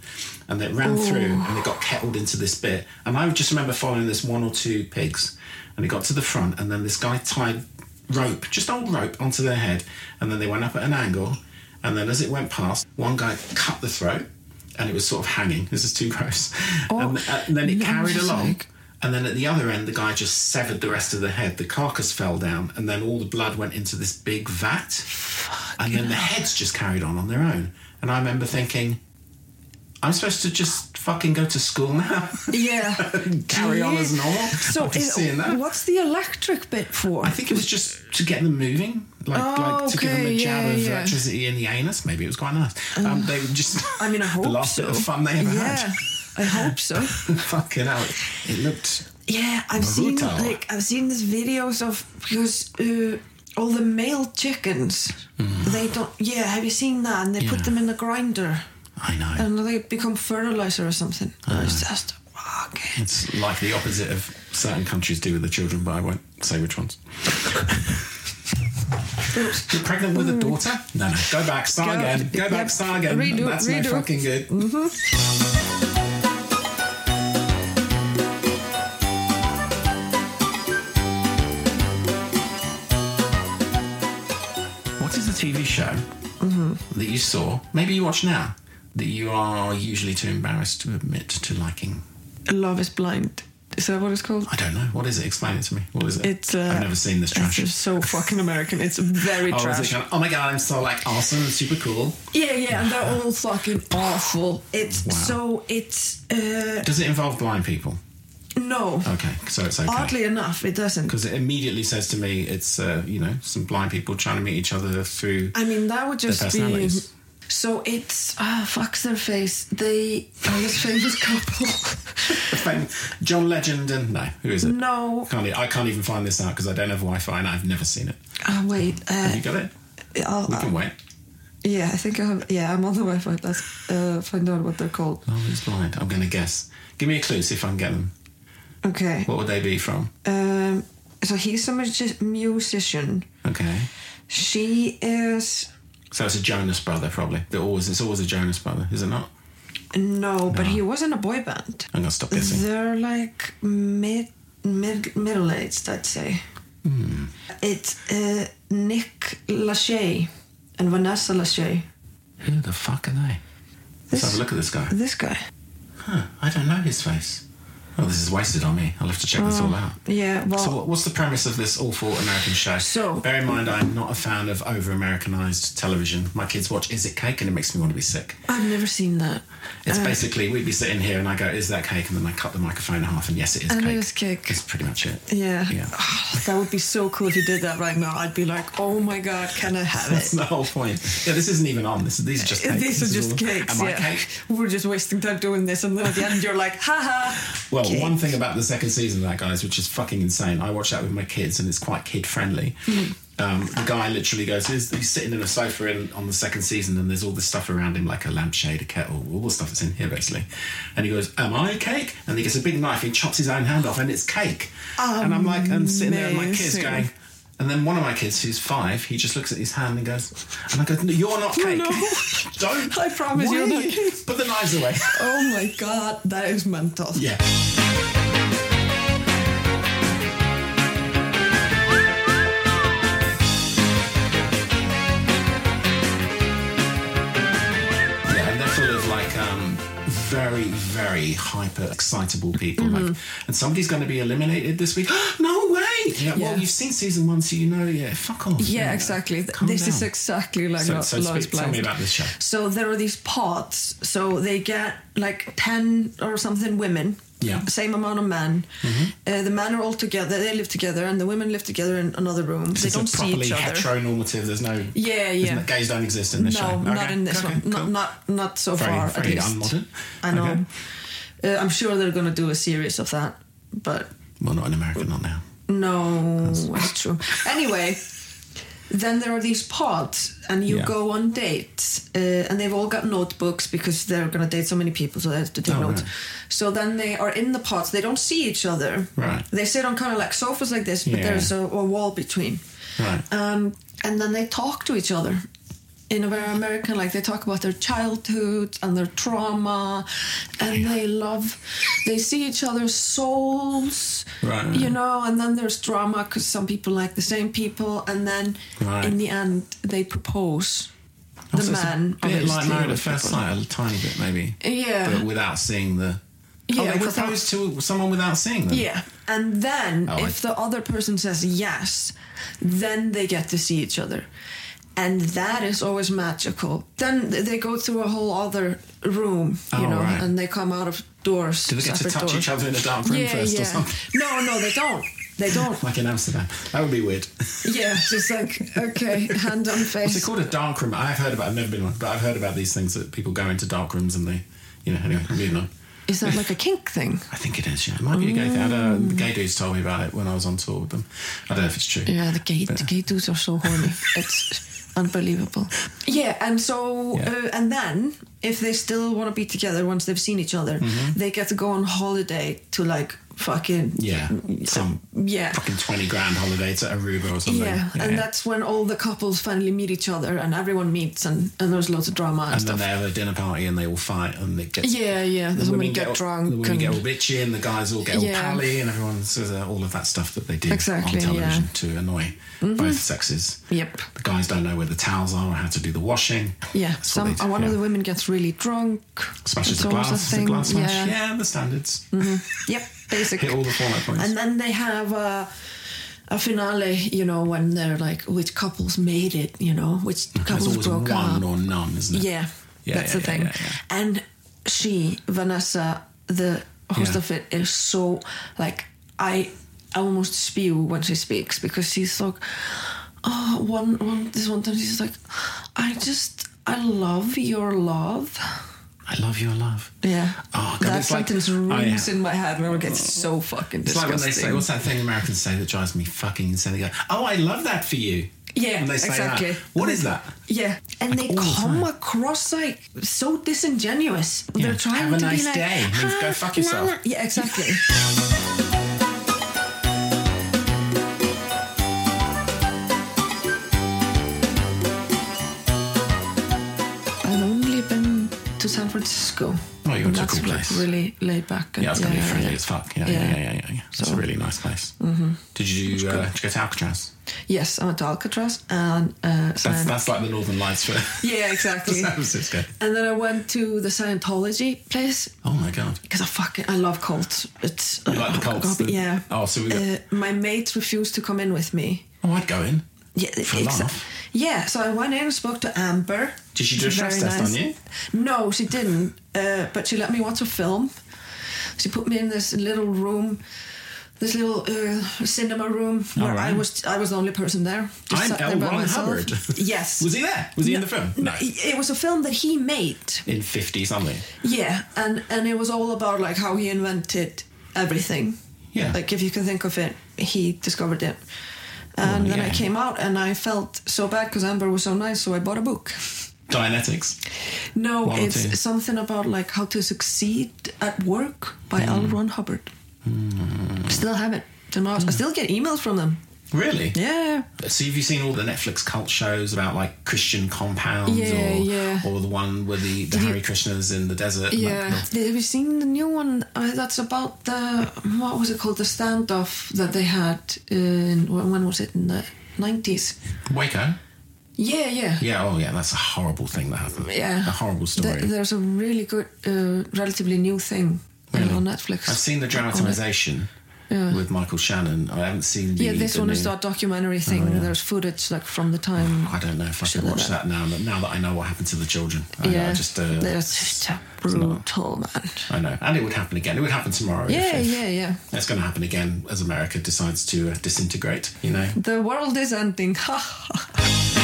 and it ran through and it got kettled into this bit. And I just remember following this one or two pigs, and it got to the front, and then this guy tied rope, just old rope, onto their head, and then they went up at an angle, and then as it went past, one guy cut the throat, and it was sort of hanging. This is too gross. and, uh, and then it carried along. like- And then at the other end, the guy just severed the rest of the head. The carcass fell down, and then all the blood went into this big vat. and then the heads just carried on on their own. And I remember thinking, I'm supposed to just fucking go to school now? Yeah. Carry on as normal? So, After is- seeing that. what's the electric bit for? I think it was just to get them moving, like, Oh, like to give them a okay, jab yeah, of yeah. electricity in the anus. Maybe it was quite nice. Um, they were just. I mean, I hope the last so. bit of fun they ever yeah, had. I hope so. Fucking hell, it looked. Yeah, I've seen like I've seen these videos of because uh, all the male chickens they don't. Yeah, have you seen that? And they Mm. Yeah. put them in the grinder I know. and they become fertilizer or something. It's just fucking. It's like the opposite of certain countries do with the children, but I won't say which ones. You're pregnant with a daughter? No, no. Go back, start Go- again. Go back, yep. start again. Redo, That's redo. no fucking good. What TV show that you saw, maybe you watch now, that you are usually too embarrassed to admit to liking? Love is blind. Is that what it's called? I don't know. What is it? Explain it to me. What is it? It's. Uh, I've never seen this trash. It's so fucking American. It's very Oh, trash. kind of, oh my god, I'm so like awesome and super cool. Yeah, yeah, and they're all fucking awful. It's Wow. so it's uh Does it involve blind people? No. Okay, so it's okay. Oddly enough, it doesn't. Because it immediately says to me, it's uh, you know some blind people trying to meet each other through. I mean, that would just be. So it's ah fuck's their face. They are this famous couple. The fame, John Legend and no, who is it? no. Can't I can't even find this out because I don't have Wi-Fi and I've never seen it. Ah wait. Have Uh, you got it? I'll, We can wait. yeah, I think I have. Yeah, I'm on the Wi-Fi. Let's uh, find out what they're called. Oh, who's blind? I'm going to guess. Give me a clue, see if I can get them. Okay. What would they be from? Um. So he's a musician. Okay. She is So it's a Jonas brother, probably. They're always it's always a Jonas brother, is it not? no, but he was in a boy band. I'm gonna stop guessing. They're like mid, mid middle aged, I'd say. Hmm. It's uh, Nick Lachey and Vanessa Lachey. Who the fuck are they? Let's have a look at this guy. This guy. Huh, I don't know his face. Oh, this is wasted on me. I'll have to check this all hmm. out. Yeah, well, So, what- what's the premise of this awful American show? So- bear in mind, I'm not a fan of over Americanized television. My kids watch Is It Cake, and it makes me want to be sick. I've never seen that. It's Uh, basically we'd be sitting here, and I go, "Is that cake?" And then I cut the microphone in half, and yes, it is And it cake. is cake. It's pretty much it. Yeah. Yeah. that would be so cool if you did that right now. I'd be like, oh my god, can I have That's it? That's the whole point. Yeah, this isn't even on. This, these are just cakes. These are This just all- cakes. Am I cake? We're just wasting time doing this, and then at the end you're like, haha. Well, cake. one thing about the second season of that, guys, which is fucking insane. I watch that with my kids, and it's quite kid friendly. Hmm. Um, the guy literally goes, he's, he's sitting in a sofa in, on the second season, and there's all this stuff around him, like a lampshade, a kettle, all the stuff that's in here, basically. And he goes, Am I a cake? And he gets a big knife, he chops his own hand off, and it's cake. And I'm like, and sitting there, and my kids Amazing. going, and then one of my kids, who's five, he just looks at his hand and goes, and I go, no, You're not cake. no. Don't. I promise Why you're not cake. Put the knives away. Oh my god, that is mental. Yeah, very, very hyper excitable people. Like, mm-hmm. and somebody's going to be eliminated this week. no Yeah, Well, you've seen season one, so you know. Yeah, fuck off. Yeah, exactly. Calm this is exactly like So, Lo- so Love tell me about this show. So there are these pods. So they get like 10 or something women. Yeah. Mm-hmm. Same amount of men. Uh, the men are all together. They live together, and the women live together in another room. They don't see each other. heteronormative. There's no. Yeah, yeah. no- gays don't exist in this no, show. not Okay, in this okay, one. cool. Not, not not so Very- far. very at least. unmodern. I know. Uh, I'm sure they're going to do a series of that, but Well, not in America, not now. No, that's true. Anyway, then there are these pods, and you Yeah. go on dates, uh, and they've all got notebooks because they're going to date so many people, so they have to take Oh, notes. right. So then they are in the pods. They don't see each other. Right. They sit on kind of like sofas like this, but Yeah. there's a, a wall between. Right. Um, and then they talk to each other in a very American, like they talk about their childhood and their trauma, and they love, they see each other's souls, Right. you know, and then there's drama because some people like the same people, and then Right. in the end they propose. The Also, man, a bit like Married at First. Sight, a tiny bit maybe. Yeah. But without seeing the. Oh, yeah, oh, they without- to someone without seeing them. Yeah, and then Oh, if I- the other person says yes, then they get to see each other. And that is always magical. Then they go through a whole other room, you Oh, know, right. and they come out of doors. Do they get to touch doors. each other in a dark room yeah, first yeah. or something? No, no, they don't. They don't. Like in Amsterdam. That would be weird. yeah, just like okay, hand on face. What's it called? A dark room. I've heard about. I've never been one, but I've heard about these things that people go into dark rooms and they, you know. Anyway, moving on. Is that like a kink thing? I think it is. Yeah, it might be a gay thing. I don't know. Mm. The gay dudes told me about it when I was on tour with them. I don't know if it's true. Yeah, the gay, the gay dudes are so horny. It's unbelievable. Yeah, and so, Yeah. Uh, and then if they still want to be together once they've seen each other, they get to go on holiday to like fucking Mm-hmm. Yeah, some yeah. fucking twenty grand holiday to Aruba or something. Yeah, and that's when all the couples finally meet each other and everyone meets and, and there's loads of drama and, and then they have a dinner party and they all fight and it gets Yeah, yeah. the There's women women get, all- drunk. the women and- get all bitchy and the guys all get Yeah. all pally and everyone's uh, all of that stuff that they do Exactly, on television yeah. Mm-hmm. to annoy both sexes. Yep. The guys don't know where the towels are or how to do the washing. Yeah, That's some they do, one of the women gets really drunk. smashes the glass, the glass smash. yeah. Yeah, the standards. Yep, basic. Hit all the format points. And then they have a, a finale, you know, when they're like, which couples made it, you know, which couples broke one up. or none, isn't it? Yeah, Yeah, that's yeah, the yeah, thing. And she, Vanessa, the host of it, is so like I almost spew when she speaks because she's like, oh, one one this one time she's like, I just I love your love. I love your love. Yeah. Oh, God, that it's like- sentence oh, rings yeah. in my head and it gets so fucking It's disgusting. like when they say, what's that thing Americans say that drives me fucking insane? They go, oh, I love that for you. Yeah, And they say exactly. that. What is that? Yeah, and they all the come across like so disingenuous. Yeah, They're trying to have a to nice be like, day. Means go "Ah, fuck yourself." la." Yeah, exactly. San Francisco. Oh, you went to a cool like place. really laid back. And, Yeah, it's going to be friendly yeah. as fuck. Yeah, yeah, Yeah. yeah, yeah. yeah, yeah. It's So- a really nice place. Mm-hmm. Did you, uh, did you go to Alcatraz? Yes, I went to Alcatraz and uh, That's, that's like the Northern Lights for yeah, exactly. San Francisco. and then I went to the Scientology place Oh my god. because I fucking I love cults. It's You like the uh, cults? God, yeah. Oh, so we got- uh, my mates refused to come in with me. Oh, I'd go in. Yeah, For exa- laugh. Yeah, so I went in and spoke to Amber. Did she do a stress test on you? No, she didn't. Uh, but she let me watch a film. She put me in this little room, this little uh, cinema room where I was I was the only person there. I'm sat L. there Ron myself. Hubbard. Yes. Was he there? Was he in the film? No, it was a film that he made. In 50 something. Yeah, and and it was all about like how he invented everything. Yeah. Like if you can think of it, he discovered it. And Oh, then I came out and I felt so bad because Amber was so nice, so I bought a book. Dianetics. No, One it's something about like how to succeed at work by Hmm. L. Ron Hubbard. Still have it. Now. I still get emails from them. Really? Yeah. So have you seen all the Netflix cult shows about like Christian compounds Yeah, or, yeah. or the one with the, the Did you- Hare Krishnas in the desert? Yeah. Have you seen the new one? Uh, that's about the what was it called? The standoff that they had in when was it in the nineties? Waco? Yeah, yeah. Yeah, oh yeah, that's a horrible thing that happened. Yeah. A horrible story. Th- there's a really good, uh, relatively new thing Really? on Netflix. I've seen the dramatization Yeah. with Michael Shannon. I haven't seen the yeah, this the one is that documentary thing. Oh, yeah. There's footage like from the time. I don't know if I can watch that now. But now that I know what happened to the children, I, yeah, I just uh, just brutal, man. I know, and it would happen again. It would happen tomorrow. Yeah, 5th. yeah, yeah. It's going to happen again as America decides to uh, disintegrate. You know. The world is ending.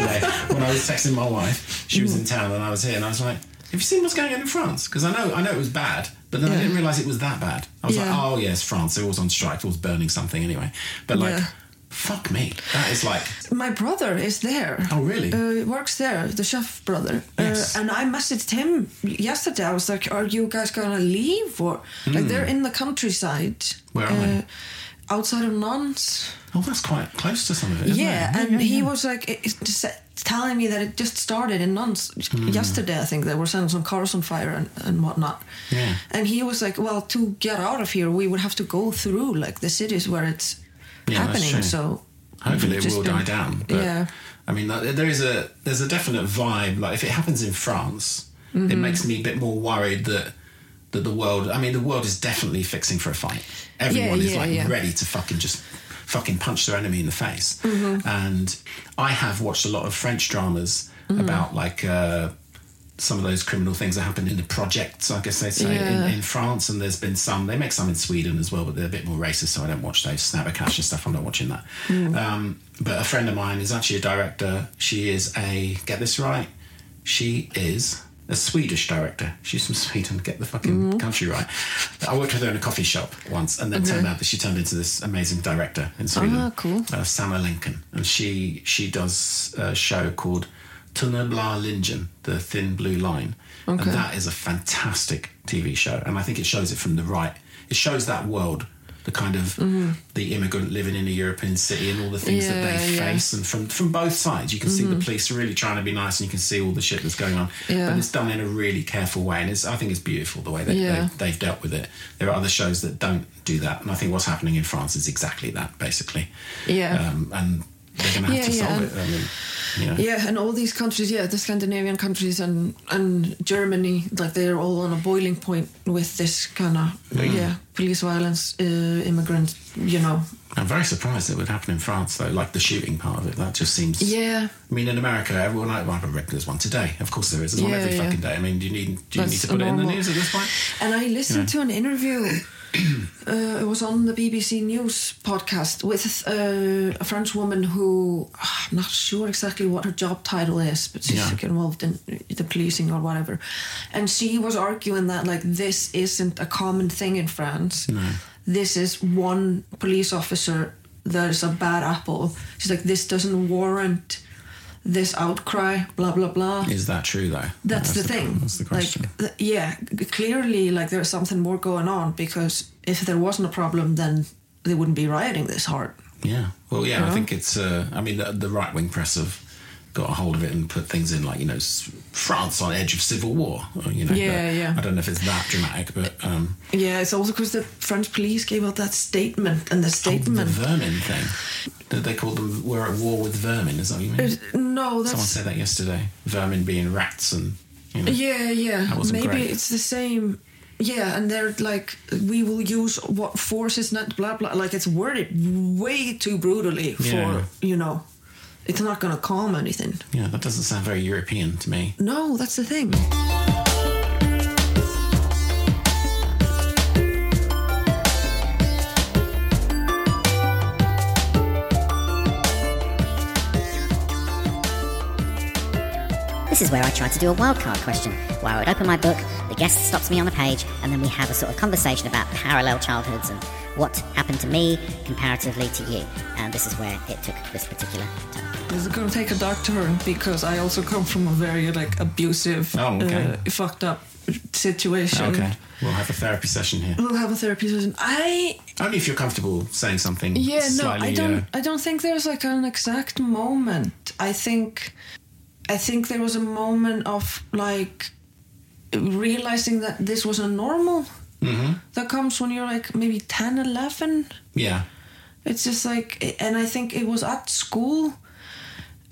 yesterday when I was texting my wife. She was in town and I was here, and I was like, "Have you seen what's going on in France?" Because I know I know it was bad, but then I didn't realize it was that bad. I was like, "Oh yes, France. It was on strike. It was burning something anyway." But like, Yeah. fuck me, that is like, My brother is there. Oh, really? Uh, works there, the chef brother. Yes. Uh, and I messaged him yesterday. I was like, "Are you guys gonna leave?" Or like they're in the countryside. Hmm. Where are uh, they? Outside of Nantes. oh, that's quite close to some of it. isn't Yeah, it? and he was like it- it's just telling me that it just started in Nantes Hmm. yesterday. I think they were setting some cars on fire and, and whatnot. Yeah. And he was like, "Well, to get out of here, we would have to go through like the cities where it's Yeah, happening." So Hopefully, it will been- die down. But, yeah. I mean, there is a there's a definite vibe. Like if it happens in France, it Mm-hmm. makes me a bit more worried that that the world. I mean, the world is definitely fixing for a fight. Everyone is yeah, like yeah. ready to fucking just fucking punch their enemy in the face. Mm-hmm. And I have watched a lot of French dramas Mm-hmm. about like. Uh, some of those criminal things that happen in the projects, I guess they say, Yeah. in, in France, and there's been some. They make some in Sweden as well, but they're a bit more racist, so I don't watch those Snabba Cash and stuff. I'm not watching that. Um, but a friend of mine is actually a director. She is a get this right. She is a Swedish director. She's from Sweden. Get the fucking country right. I worked with her in a coffee shop once, and then turned out that she turned into this amazing director in Sweden. Ah, cool. Uh, Lincoln, and she she does a show called Tunna Blå Linjen, the Thin Blue Line, Okay. and that is a fantastic TV show, and I think it shows it from the right. It shows that world, the kind of the immigrant living in a European city, and all the things that they Mm-hmm. Yeah, yeah. face, and from from both sides, you can see the police are really trying to be nice, and you can see all the shit that's going on, Yeah. but it's done in a really careful way, and it's I think it's beautiful the way they, Yeah. they they've dealt with it. There are other shows that don't do that, and I think what's happening in France is exactly that, basically. Yeah. um, and they're going to have Yeah, to yeah, solve and- it. I mean, know. Yeah, and all these countries, yeah, the Scandinavian countries and and Germany, like they're all on a boiling point with this kind of Mm. yeah police violence, uh, immigrants, you know, I'm very surprised it would happen in France, though. Like the shooting part of it, that just seems. Yeah. I mean, in America, everyone like, well, I reckon there's one today. Of course, there is. There's one every yeah. fucking day. I mean, do you need do you That's need to put it in the news at this point? And I listened You know. to an interview. Uh, it was on the BBC News podcast with uh, a French woman who I'm not sure exactly what her job title is, but she's Yeah. like involved in the policing or whatever. And she was arguing that like this isn't a common thing in France. This is one police officer that is a bad apple. She's like this doesn't warrant this outcry. Blah blah blah. Is that true, though? That's, the, thing. That's the question. Like, th- yeah, clearly, like there's something more going on because if there wasn't a problem, then they wouldn't be rioting this hard. yeah. Well, yeah, I think it's. Uh, I mean, the, the right wing press have got a hold of it and put things in like you know France on edge of civil war. Or, you know, Yeah, yeah. I don't know if it's that dramatic, but um, Yeah, it's also because the French police gave out that statement, and the oh, the vermin thing. Did They called them we're at war with vermin. Is that what you mean? No, that's Someone said that yesterday. Vermin being rats and you know. Yeah, yeah. Maybe great. it's the same. Yeah, and they're like, we will use what force is not blah blah. Like it's worded way too brutally for Yeah. you know. It's not going to calm anything. Yeah, that doesn't sound very European to me. No, that's the thing. This is where I try to do a wildcard question, where I would open my book, the guest stops me on a page, and then we have a sort of conversation about parallel childhoods and what happened to me comparatively to you. And this is where it took this particular turn. This is going to take a dark turn because I also come from a very like abusive, Oh, okay. uh, fucked up situation. Okay, we'll have a therapy session here. We'll have a therapy session. I Only if you're comfortable saying something. yeah no, I don't. Uh, I don't think there's like an exact moment. I think, I think there was a moment of like realizing that this was a normal. mm-hmm. That comes when you're like maybe 10, 11. Yeah. It's just like, and I think it was at school,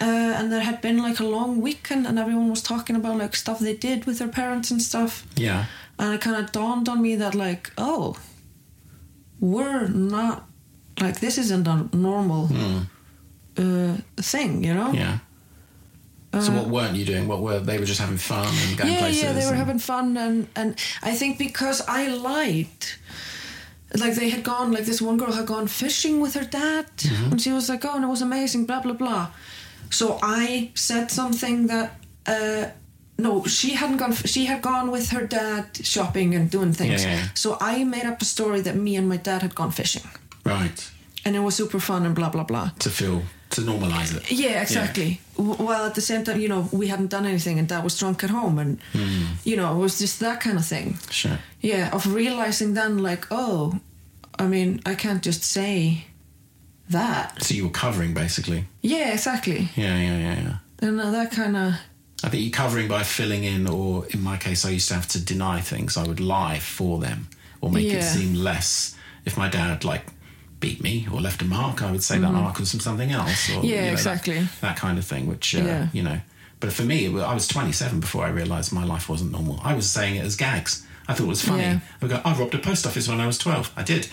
uh, and there had been like a long weekend, and everyone was talking about like stuff they did with their parents and stuff. Yeah. And it kind of dawned on me that like, oh, we're not like this isn't a normal uh, thing, you know? Yeah. So what weren't you doing? What were they were just having fun and going Uh, yeah, places? yeah, they were having fun, and and I think because I lied, like they had gone, like this one girl had gone fishing with her dad, Mm-hmm. and she was like, "Oh, and it was amazing," blah blah blah. So I said something that. Uh, no, she hadn't gone. She had gone with her dad shopping and doing things. Yeah, yeah. So I made up a story that me and my dad had gone fishing, right and it was super fun and blah blah blah. to feel to normalize it. Yeah, exactly. W While at the same time, you know, we hadn't done anything, and Dad was drunk at home, and you know, it was just that kind of thing. Sure. Yeah, of realizing then, like, oh, I mean, I can't just say that. So you were covering basically. Yeah, exactly. Yeah, yeah, yeah, yeah. And uh, that kind of. I think you're covering by filling in, or in my case, I used to have to deny things. I would lie for them, or make it seem less. If my dad like beat me or left a mark, I would say that mark was from something else. Or, Mm-hmm. Yeah, you know, exactly. That, kind of thing. Which uh, Yeah. you know, but for me, it I was 27 before I realised my life wasn't normal. I was saying it as gags. I thought it was funny. Yeah. I go, I robbed a post office when I was 12. I did.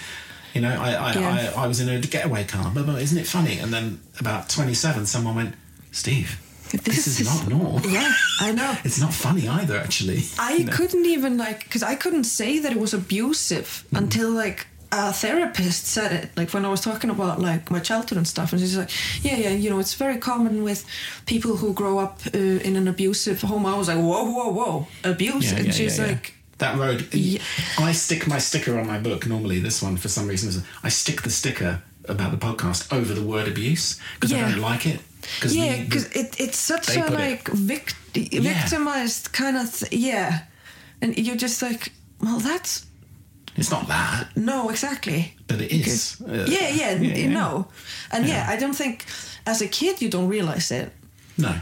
You know, I I, Yeah. I, I was in a getaway car. Blah, blah, isn't it funny? And then about 27, someone went, Steve. This, is, not normal. Yeah, I know. It's not funny either, actually. I You know? couldn't even like because I couldn't say that it was abusive until like a therapist said it. Like when I was talking about like my childhood and stuff, and she's like, "Yeah, yeah, you know, it's very common with people who grow up uh, in an abusive home." I was like, "Whoa, whoa, whoa, abuse!" Yeah, and yeah, she's yeah, yeah. like, that road. Yeah. I stick my sticker on my book. Normally, this one for some reason I stick the sticker about the podcast over the word abuse because Yeah. I don't like it. Cause "Yeah," because it, it's such a like vict- victimized kind of th- yeah, and you're just like, "Well, that's it's not that, no, exactly." but it is. Uh, yeah, yeah, yeah, yeah. no, and yeah. Yeah. I don't think as a kid you don't realize it. No.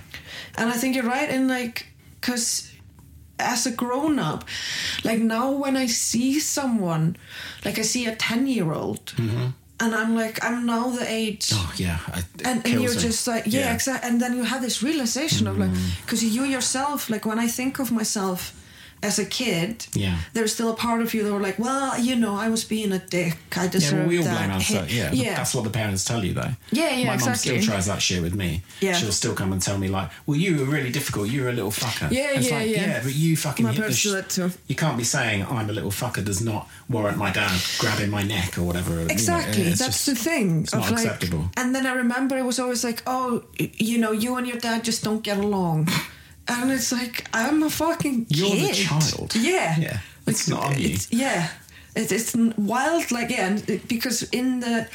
And I think you're right in like, because as a grown up, like now when I see someone, like I see a 10 year old, and I'm like, I'm now the age. Mm-hmm. Oh yeah. I, And, and you're me. just like, yeah, exactly. And then you have this realization of like, Mm. because you yourself, like when I think of myself as a kid, Yeah. there's still a part of you that were like, well, you know, I was being a dick. I Yeah, deserve well, we all that. blame ourselves. Yeah, yeah. that's what the parents tell you, though. Yeah, yeah, My mum exactly. still tries that shit with me. Yeah. she'll still come and tell me like, "Well, you were really difficult. You were a little fucker." Yeah, It's yeah, like, yeah. but you fucking My parents do that too. You can't be saying I'm a little fucker does not warrant my dad grabbing my neck or whatever. you know, Exactly, that's just- the thing. It's not like, acceptable. And then I remember it was always like, oh, you know, you and your dad just don't get along, and it's like I'm a fucking You're the child. Yeah, Yeah, it's not on you. it's- Yeah, it, it's wild. Like yeah, and it- because in the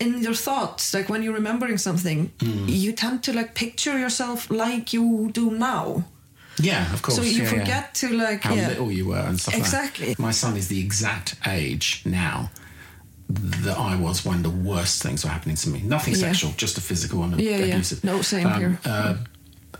in your thoughts, like when you're remembering something, Hmm. you tend to like picture yourself like you do now. Yeah, of course. So you yeah, yeah. forget to like how yeah. little you were and stuff Exactly. like. My son is the exact age now that I was when the worst things were happening to me. Nothing Yeah. sexual, just a physical and Yeah, yeah. abusive. No, same here. Uh,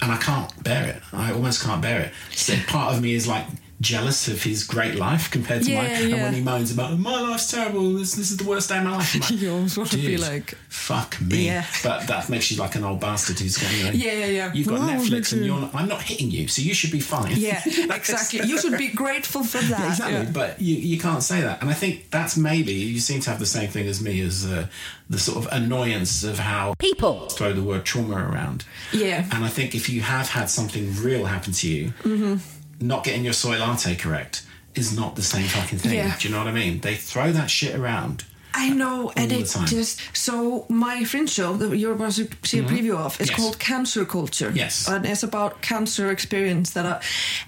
and I can't bear it. I almost can't bear it. So part of me is like jealous of his great life compared to Yeah, mine. And when he moans about my life's terrible, this, this is the worst day of my life. I'm like, You almost want to be like- fuck me. Yeah. But that makes you like an old bastard who's going, you know, Yeah, yeah, yeah. You've got Wow, Netflix and you're not, I'm not hitting you, so you should be fine. Yeah, exactly. You should be grateful for that. Yeah, exactly. Yeah. But you, you can't say that. And I think that's maybe, you seem to have the same thing as me, as uh, the sort of annoyance of how People. throw the word trauma around. Yeah. And I think if you have had something real happen to you, Mm-hmm. Not getting your soy latte correct is not the same fucking thing. Yeah. Do you know what I mean? They throw that shit around. I know, and it just so my fringe show that you're about to see a preview of is Yes. called Cancer Culture. Yes. and it's about cancer experience that. I,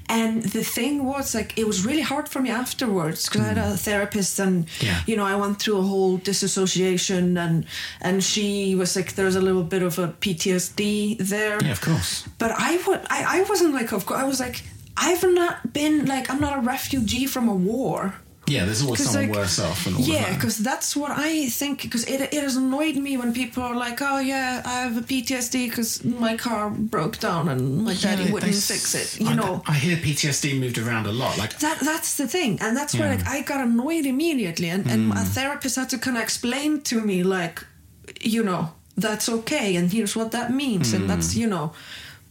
and the thing was like it was really hard for me afterwards because I had a therapist and Mm. Yeah. you know I went through a whole disassociation and and she was like there's a little bit of a PTSD there. Yeah, of course. But I would I, I wasn't like of course I was like I've not been like I'm not a refugee from a war. Yeah, there's always someone like, worse off and all yeah, of that. because that's what I think. Because it, it has annoyed me when people are like, "Oh yeah, I have a PTSD because my car broke down and my daddy wouldn't fix it." You I, know, I hear PTSD moved around a lot. Like, that that's the thing, and that's where like I got annoyed immediately, and, and Mm. a therapist had to kind of explain to me like, you know, that's okay, and here's what that means, and Mm. that's you know,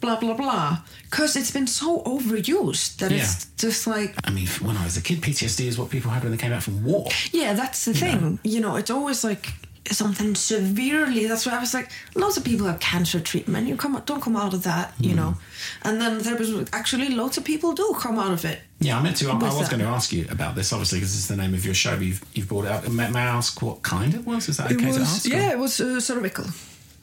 blah blah blah, because it's been so overused that it's just like I mean, when I was a kid, PTSD is what people had when they came back from war. Yeah, that's the thing. You know, it's always like something severely. That's why I was like, lots of people have cancer treatment. You come, don't come out of that. You know, and then there was actually lots of people do come out of it. Yeah, I meant to. I, I was that. going to ask you about this, obviously, because it's the name of your show. But you've, you've brought it up. May, may I ask what kind it was? Is that okay it to was, ask? or- yeah, it was uh, cervical.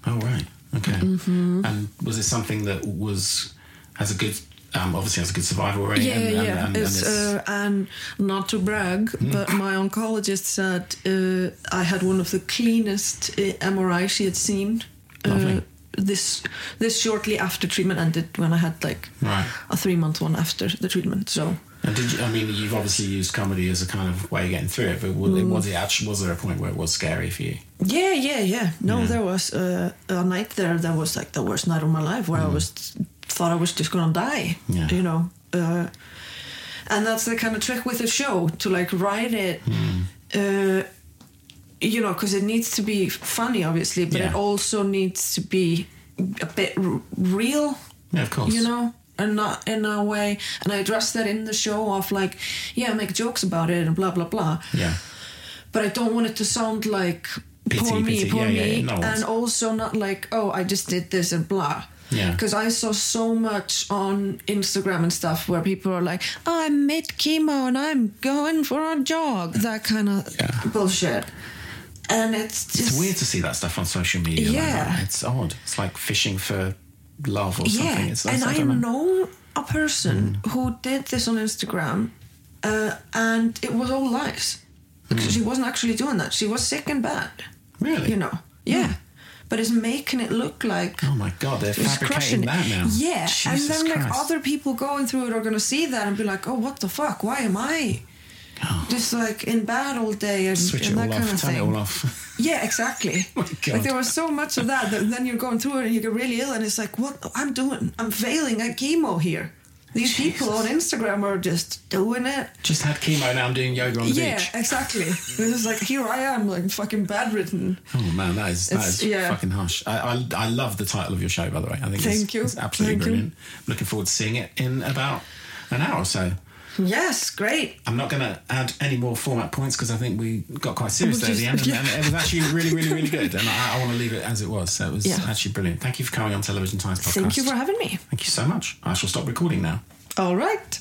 Oh, right. Okay. Mm-hmm. And was it something that was has a good, um, obviously has a good survival rate? Yeah, and, and, yeah. and, and it's, uh, and not to brag, Hmm. but my oncologist said uh, I had one of the cleanest uh, MRI she had seen. Uh, this this shortly after treatment ended when I had like Right. a three month one after the treatment. So and did you, I mean, you've obviously used comedy as a kind of way of getting through it, but was, it, Mm. was it actually was there a point where it was scary for you? Yeah, yeah, yeah. No, Yeah. there was uh, a night there that was like the worst night of my life where I was thought I was just gonna die. Mm. Yeah. You know, uh, and that's the kind of trick with the show to like write it. Mm. Uh, you know, because it needs to be funny, obviously, but it also needs to be a bit r- real. Yeah, of course. You know, and not in a way. And I address that in the show of like, yeah, make jokes about it and blah blah blah Yeah. but I don't want it to sound like Pity, poor me, pity. poor Yeah, me, yeah. No, and also not like oh I just did this and blah. Yeah. Because I saw so much on Instagram and stuff where people are like, oh, I'm mid chemo and I'm going for a jog, that kind of Yeah. bullshit. And it's just It's weird to see that stuff on social media. Yeah. that. It's odd. It's like fishing for love or yeah. something. It's, and I don't know a person Mm. who did this on Instagram, uh, and it was all lies. Because she wasn't actually doing that. She was sick and bad. Mm. Really? You know, yeah. But it's making it look like Oh my god, they're fabricating crushing that now. Yeah, and Jesus then like other people going through it are gonna see that and be like, "Oh, what the fuck? Why am I Oh. just like in bad all day and, Oh. Switch and it all that kind off. of Turn thing?" it all off. Yeah, exactly. Oh God. Like there was so much of that that then you're going through it and you get really ill and it's like, what I'm doing? I'm failing at chemo here. These people on Instagram are just doing it. Just had chemo. Now I'm doing yoga on the Yeah, beach. Yeah, exactly. It's like here I am, like fucking bedridden. Oh man, that is that is yeah. fucking harsh. I, I I love the title of your show, by the way. I think Thank it's, you. it's absolutely Thank you. brilliant. Looking forward to seeing it in about an hour or so. Yes, great. I'm not going to add any more format points because I think we got quite serious there at the end, and, Yeah. and it was actually really, really, really good. And I, I want to leave it as it was. So it was Yeah. actually brilliant. Thank you for coming on Television Times podcast. Thank you for having me. Thank you so much. I shall stop recording now. All right.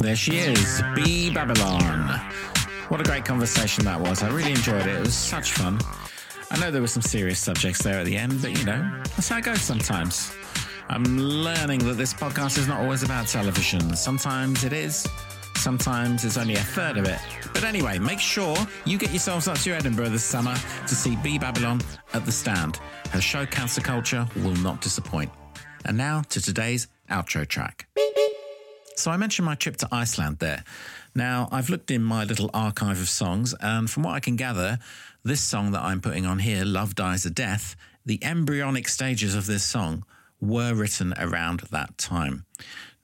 There she is, Bee Babylon. What a great conversation that was. I really enjoyed it. It was such fun. I know there were some serious subjects there at the end, but you know, that's how it goes sometimes. I'm learning that this podcast is not always about television. Sometimes it is, sometimes it's only a third of it. But anyway, make sure you get yourselves up to Edinburgh this summer to see Bee Babylon at the stand. Her show Cancer Culture will not disappoint. And now to today's outro track. So I mentioned my trip to Iceland there. Now, I've looked in my little archive of songs, and from what I can gather, this song that I'm putting on here, Love Dies a Death, the embryonic stages of this song were written around that time.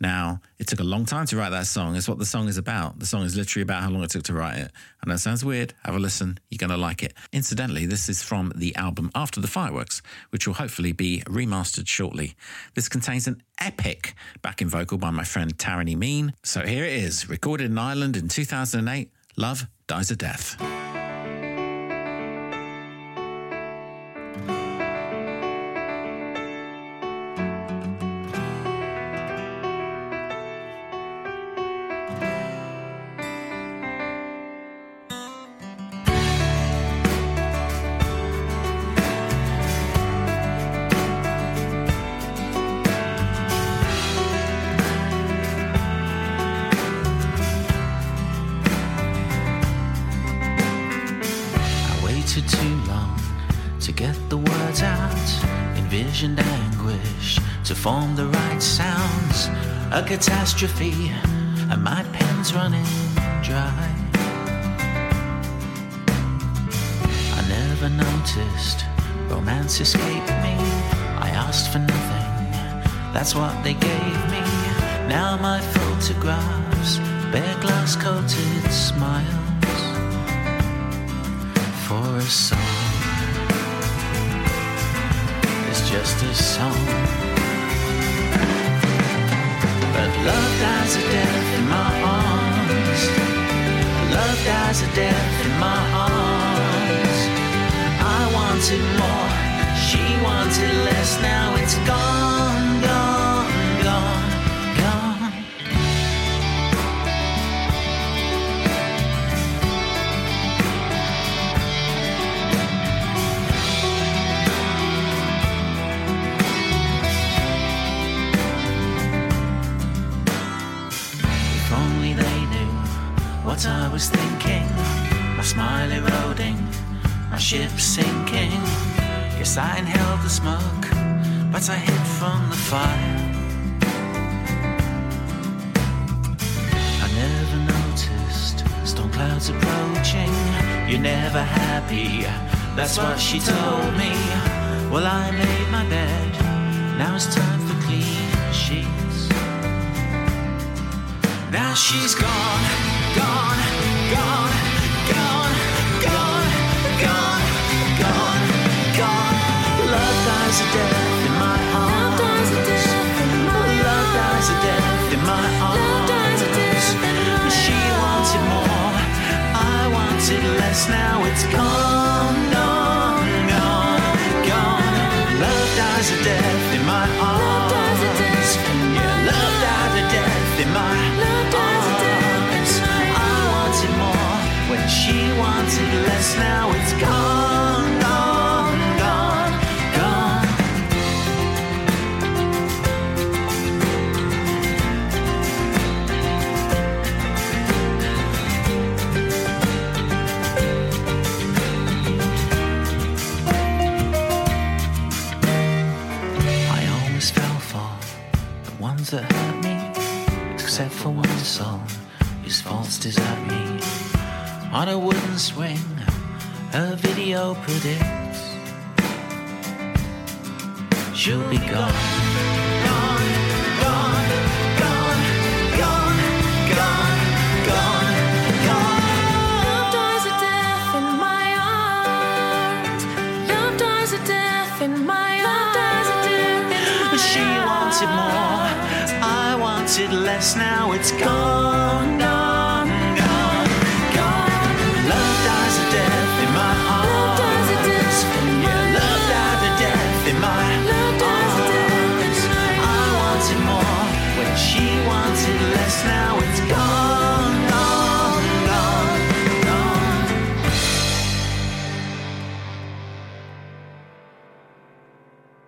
Now, it took a long time to write that song, It's what the song is about. The song is literally about how long it took to write it. And that sounds weird. Have a listen. You're going to like it. Incidentally, this is from the album After the Fireworks, which will hopefully be remastered shortly. This contains an epic backing vocal by my friend Tarani Mean. So here it is, recorded in Ireland in 2008 Love Dies a Death. Catastrophe, and my pen's running dry. I never noticed romance escaped me. I asked for nothing, that's what they gave me. Now my photographs bear glass coated smiles for a song. It's just a song. Love dies a death in my arms. Love dies a death in my arms. I wanted more, she wanted less. Now it's gone, gone, sinking. Yes, I inhaled the smoke, but I hid from the fire. I never noticed storm clouds approaching. You're never happy, that's what she told me. Well, I made my bed, now it's time for clean sheets. Now she's gone, gone, gone, gone, Love dies a death in my arms. Love dies a death in my arms. She wanted more, I wanted less. Now it's gone, gone, gone, gone. Love dies a death in my arms. Yeah, love died a death in my arms. I wanted more when she wanted less. Now it's gone, except for one soul whose faults desert me. On a wooden swing, her video predicts she'll be. Gone, wanted less. Now it's gone, gone, gone, gone. Love dies a death in my heart. Yeah, love died a death in my arms. I wanted more when she wanted less. Now it's gone, gone, gone, gone.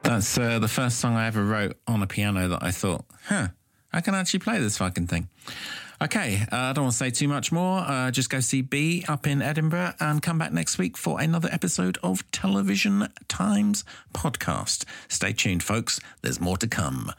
That's uh, the first song I ever wrote on a piano that I thought, huh, I can actually play this fucking thing. Okay, uh, I don't want to say too much more. Uh, just go see Bee up in Edinburgh and come back next week for another episode of Television Times podcast. Stay tuned, folks. There's more to come.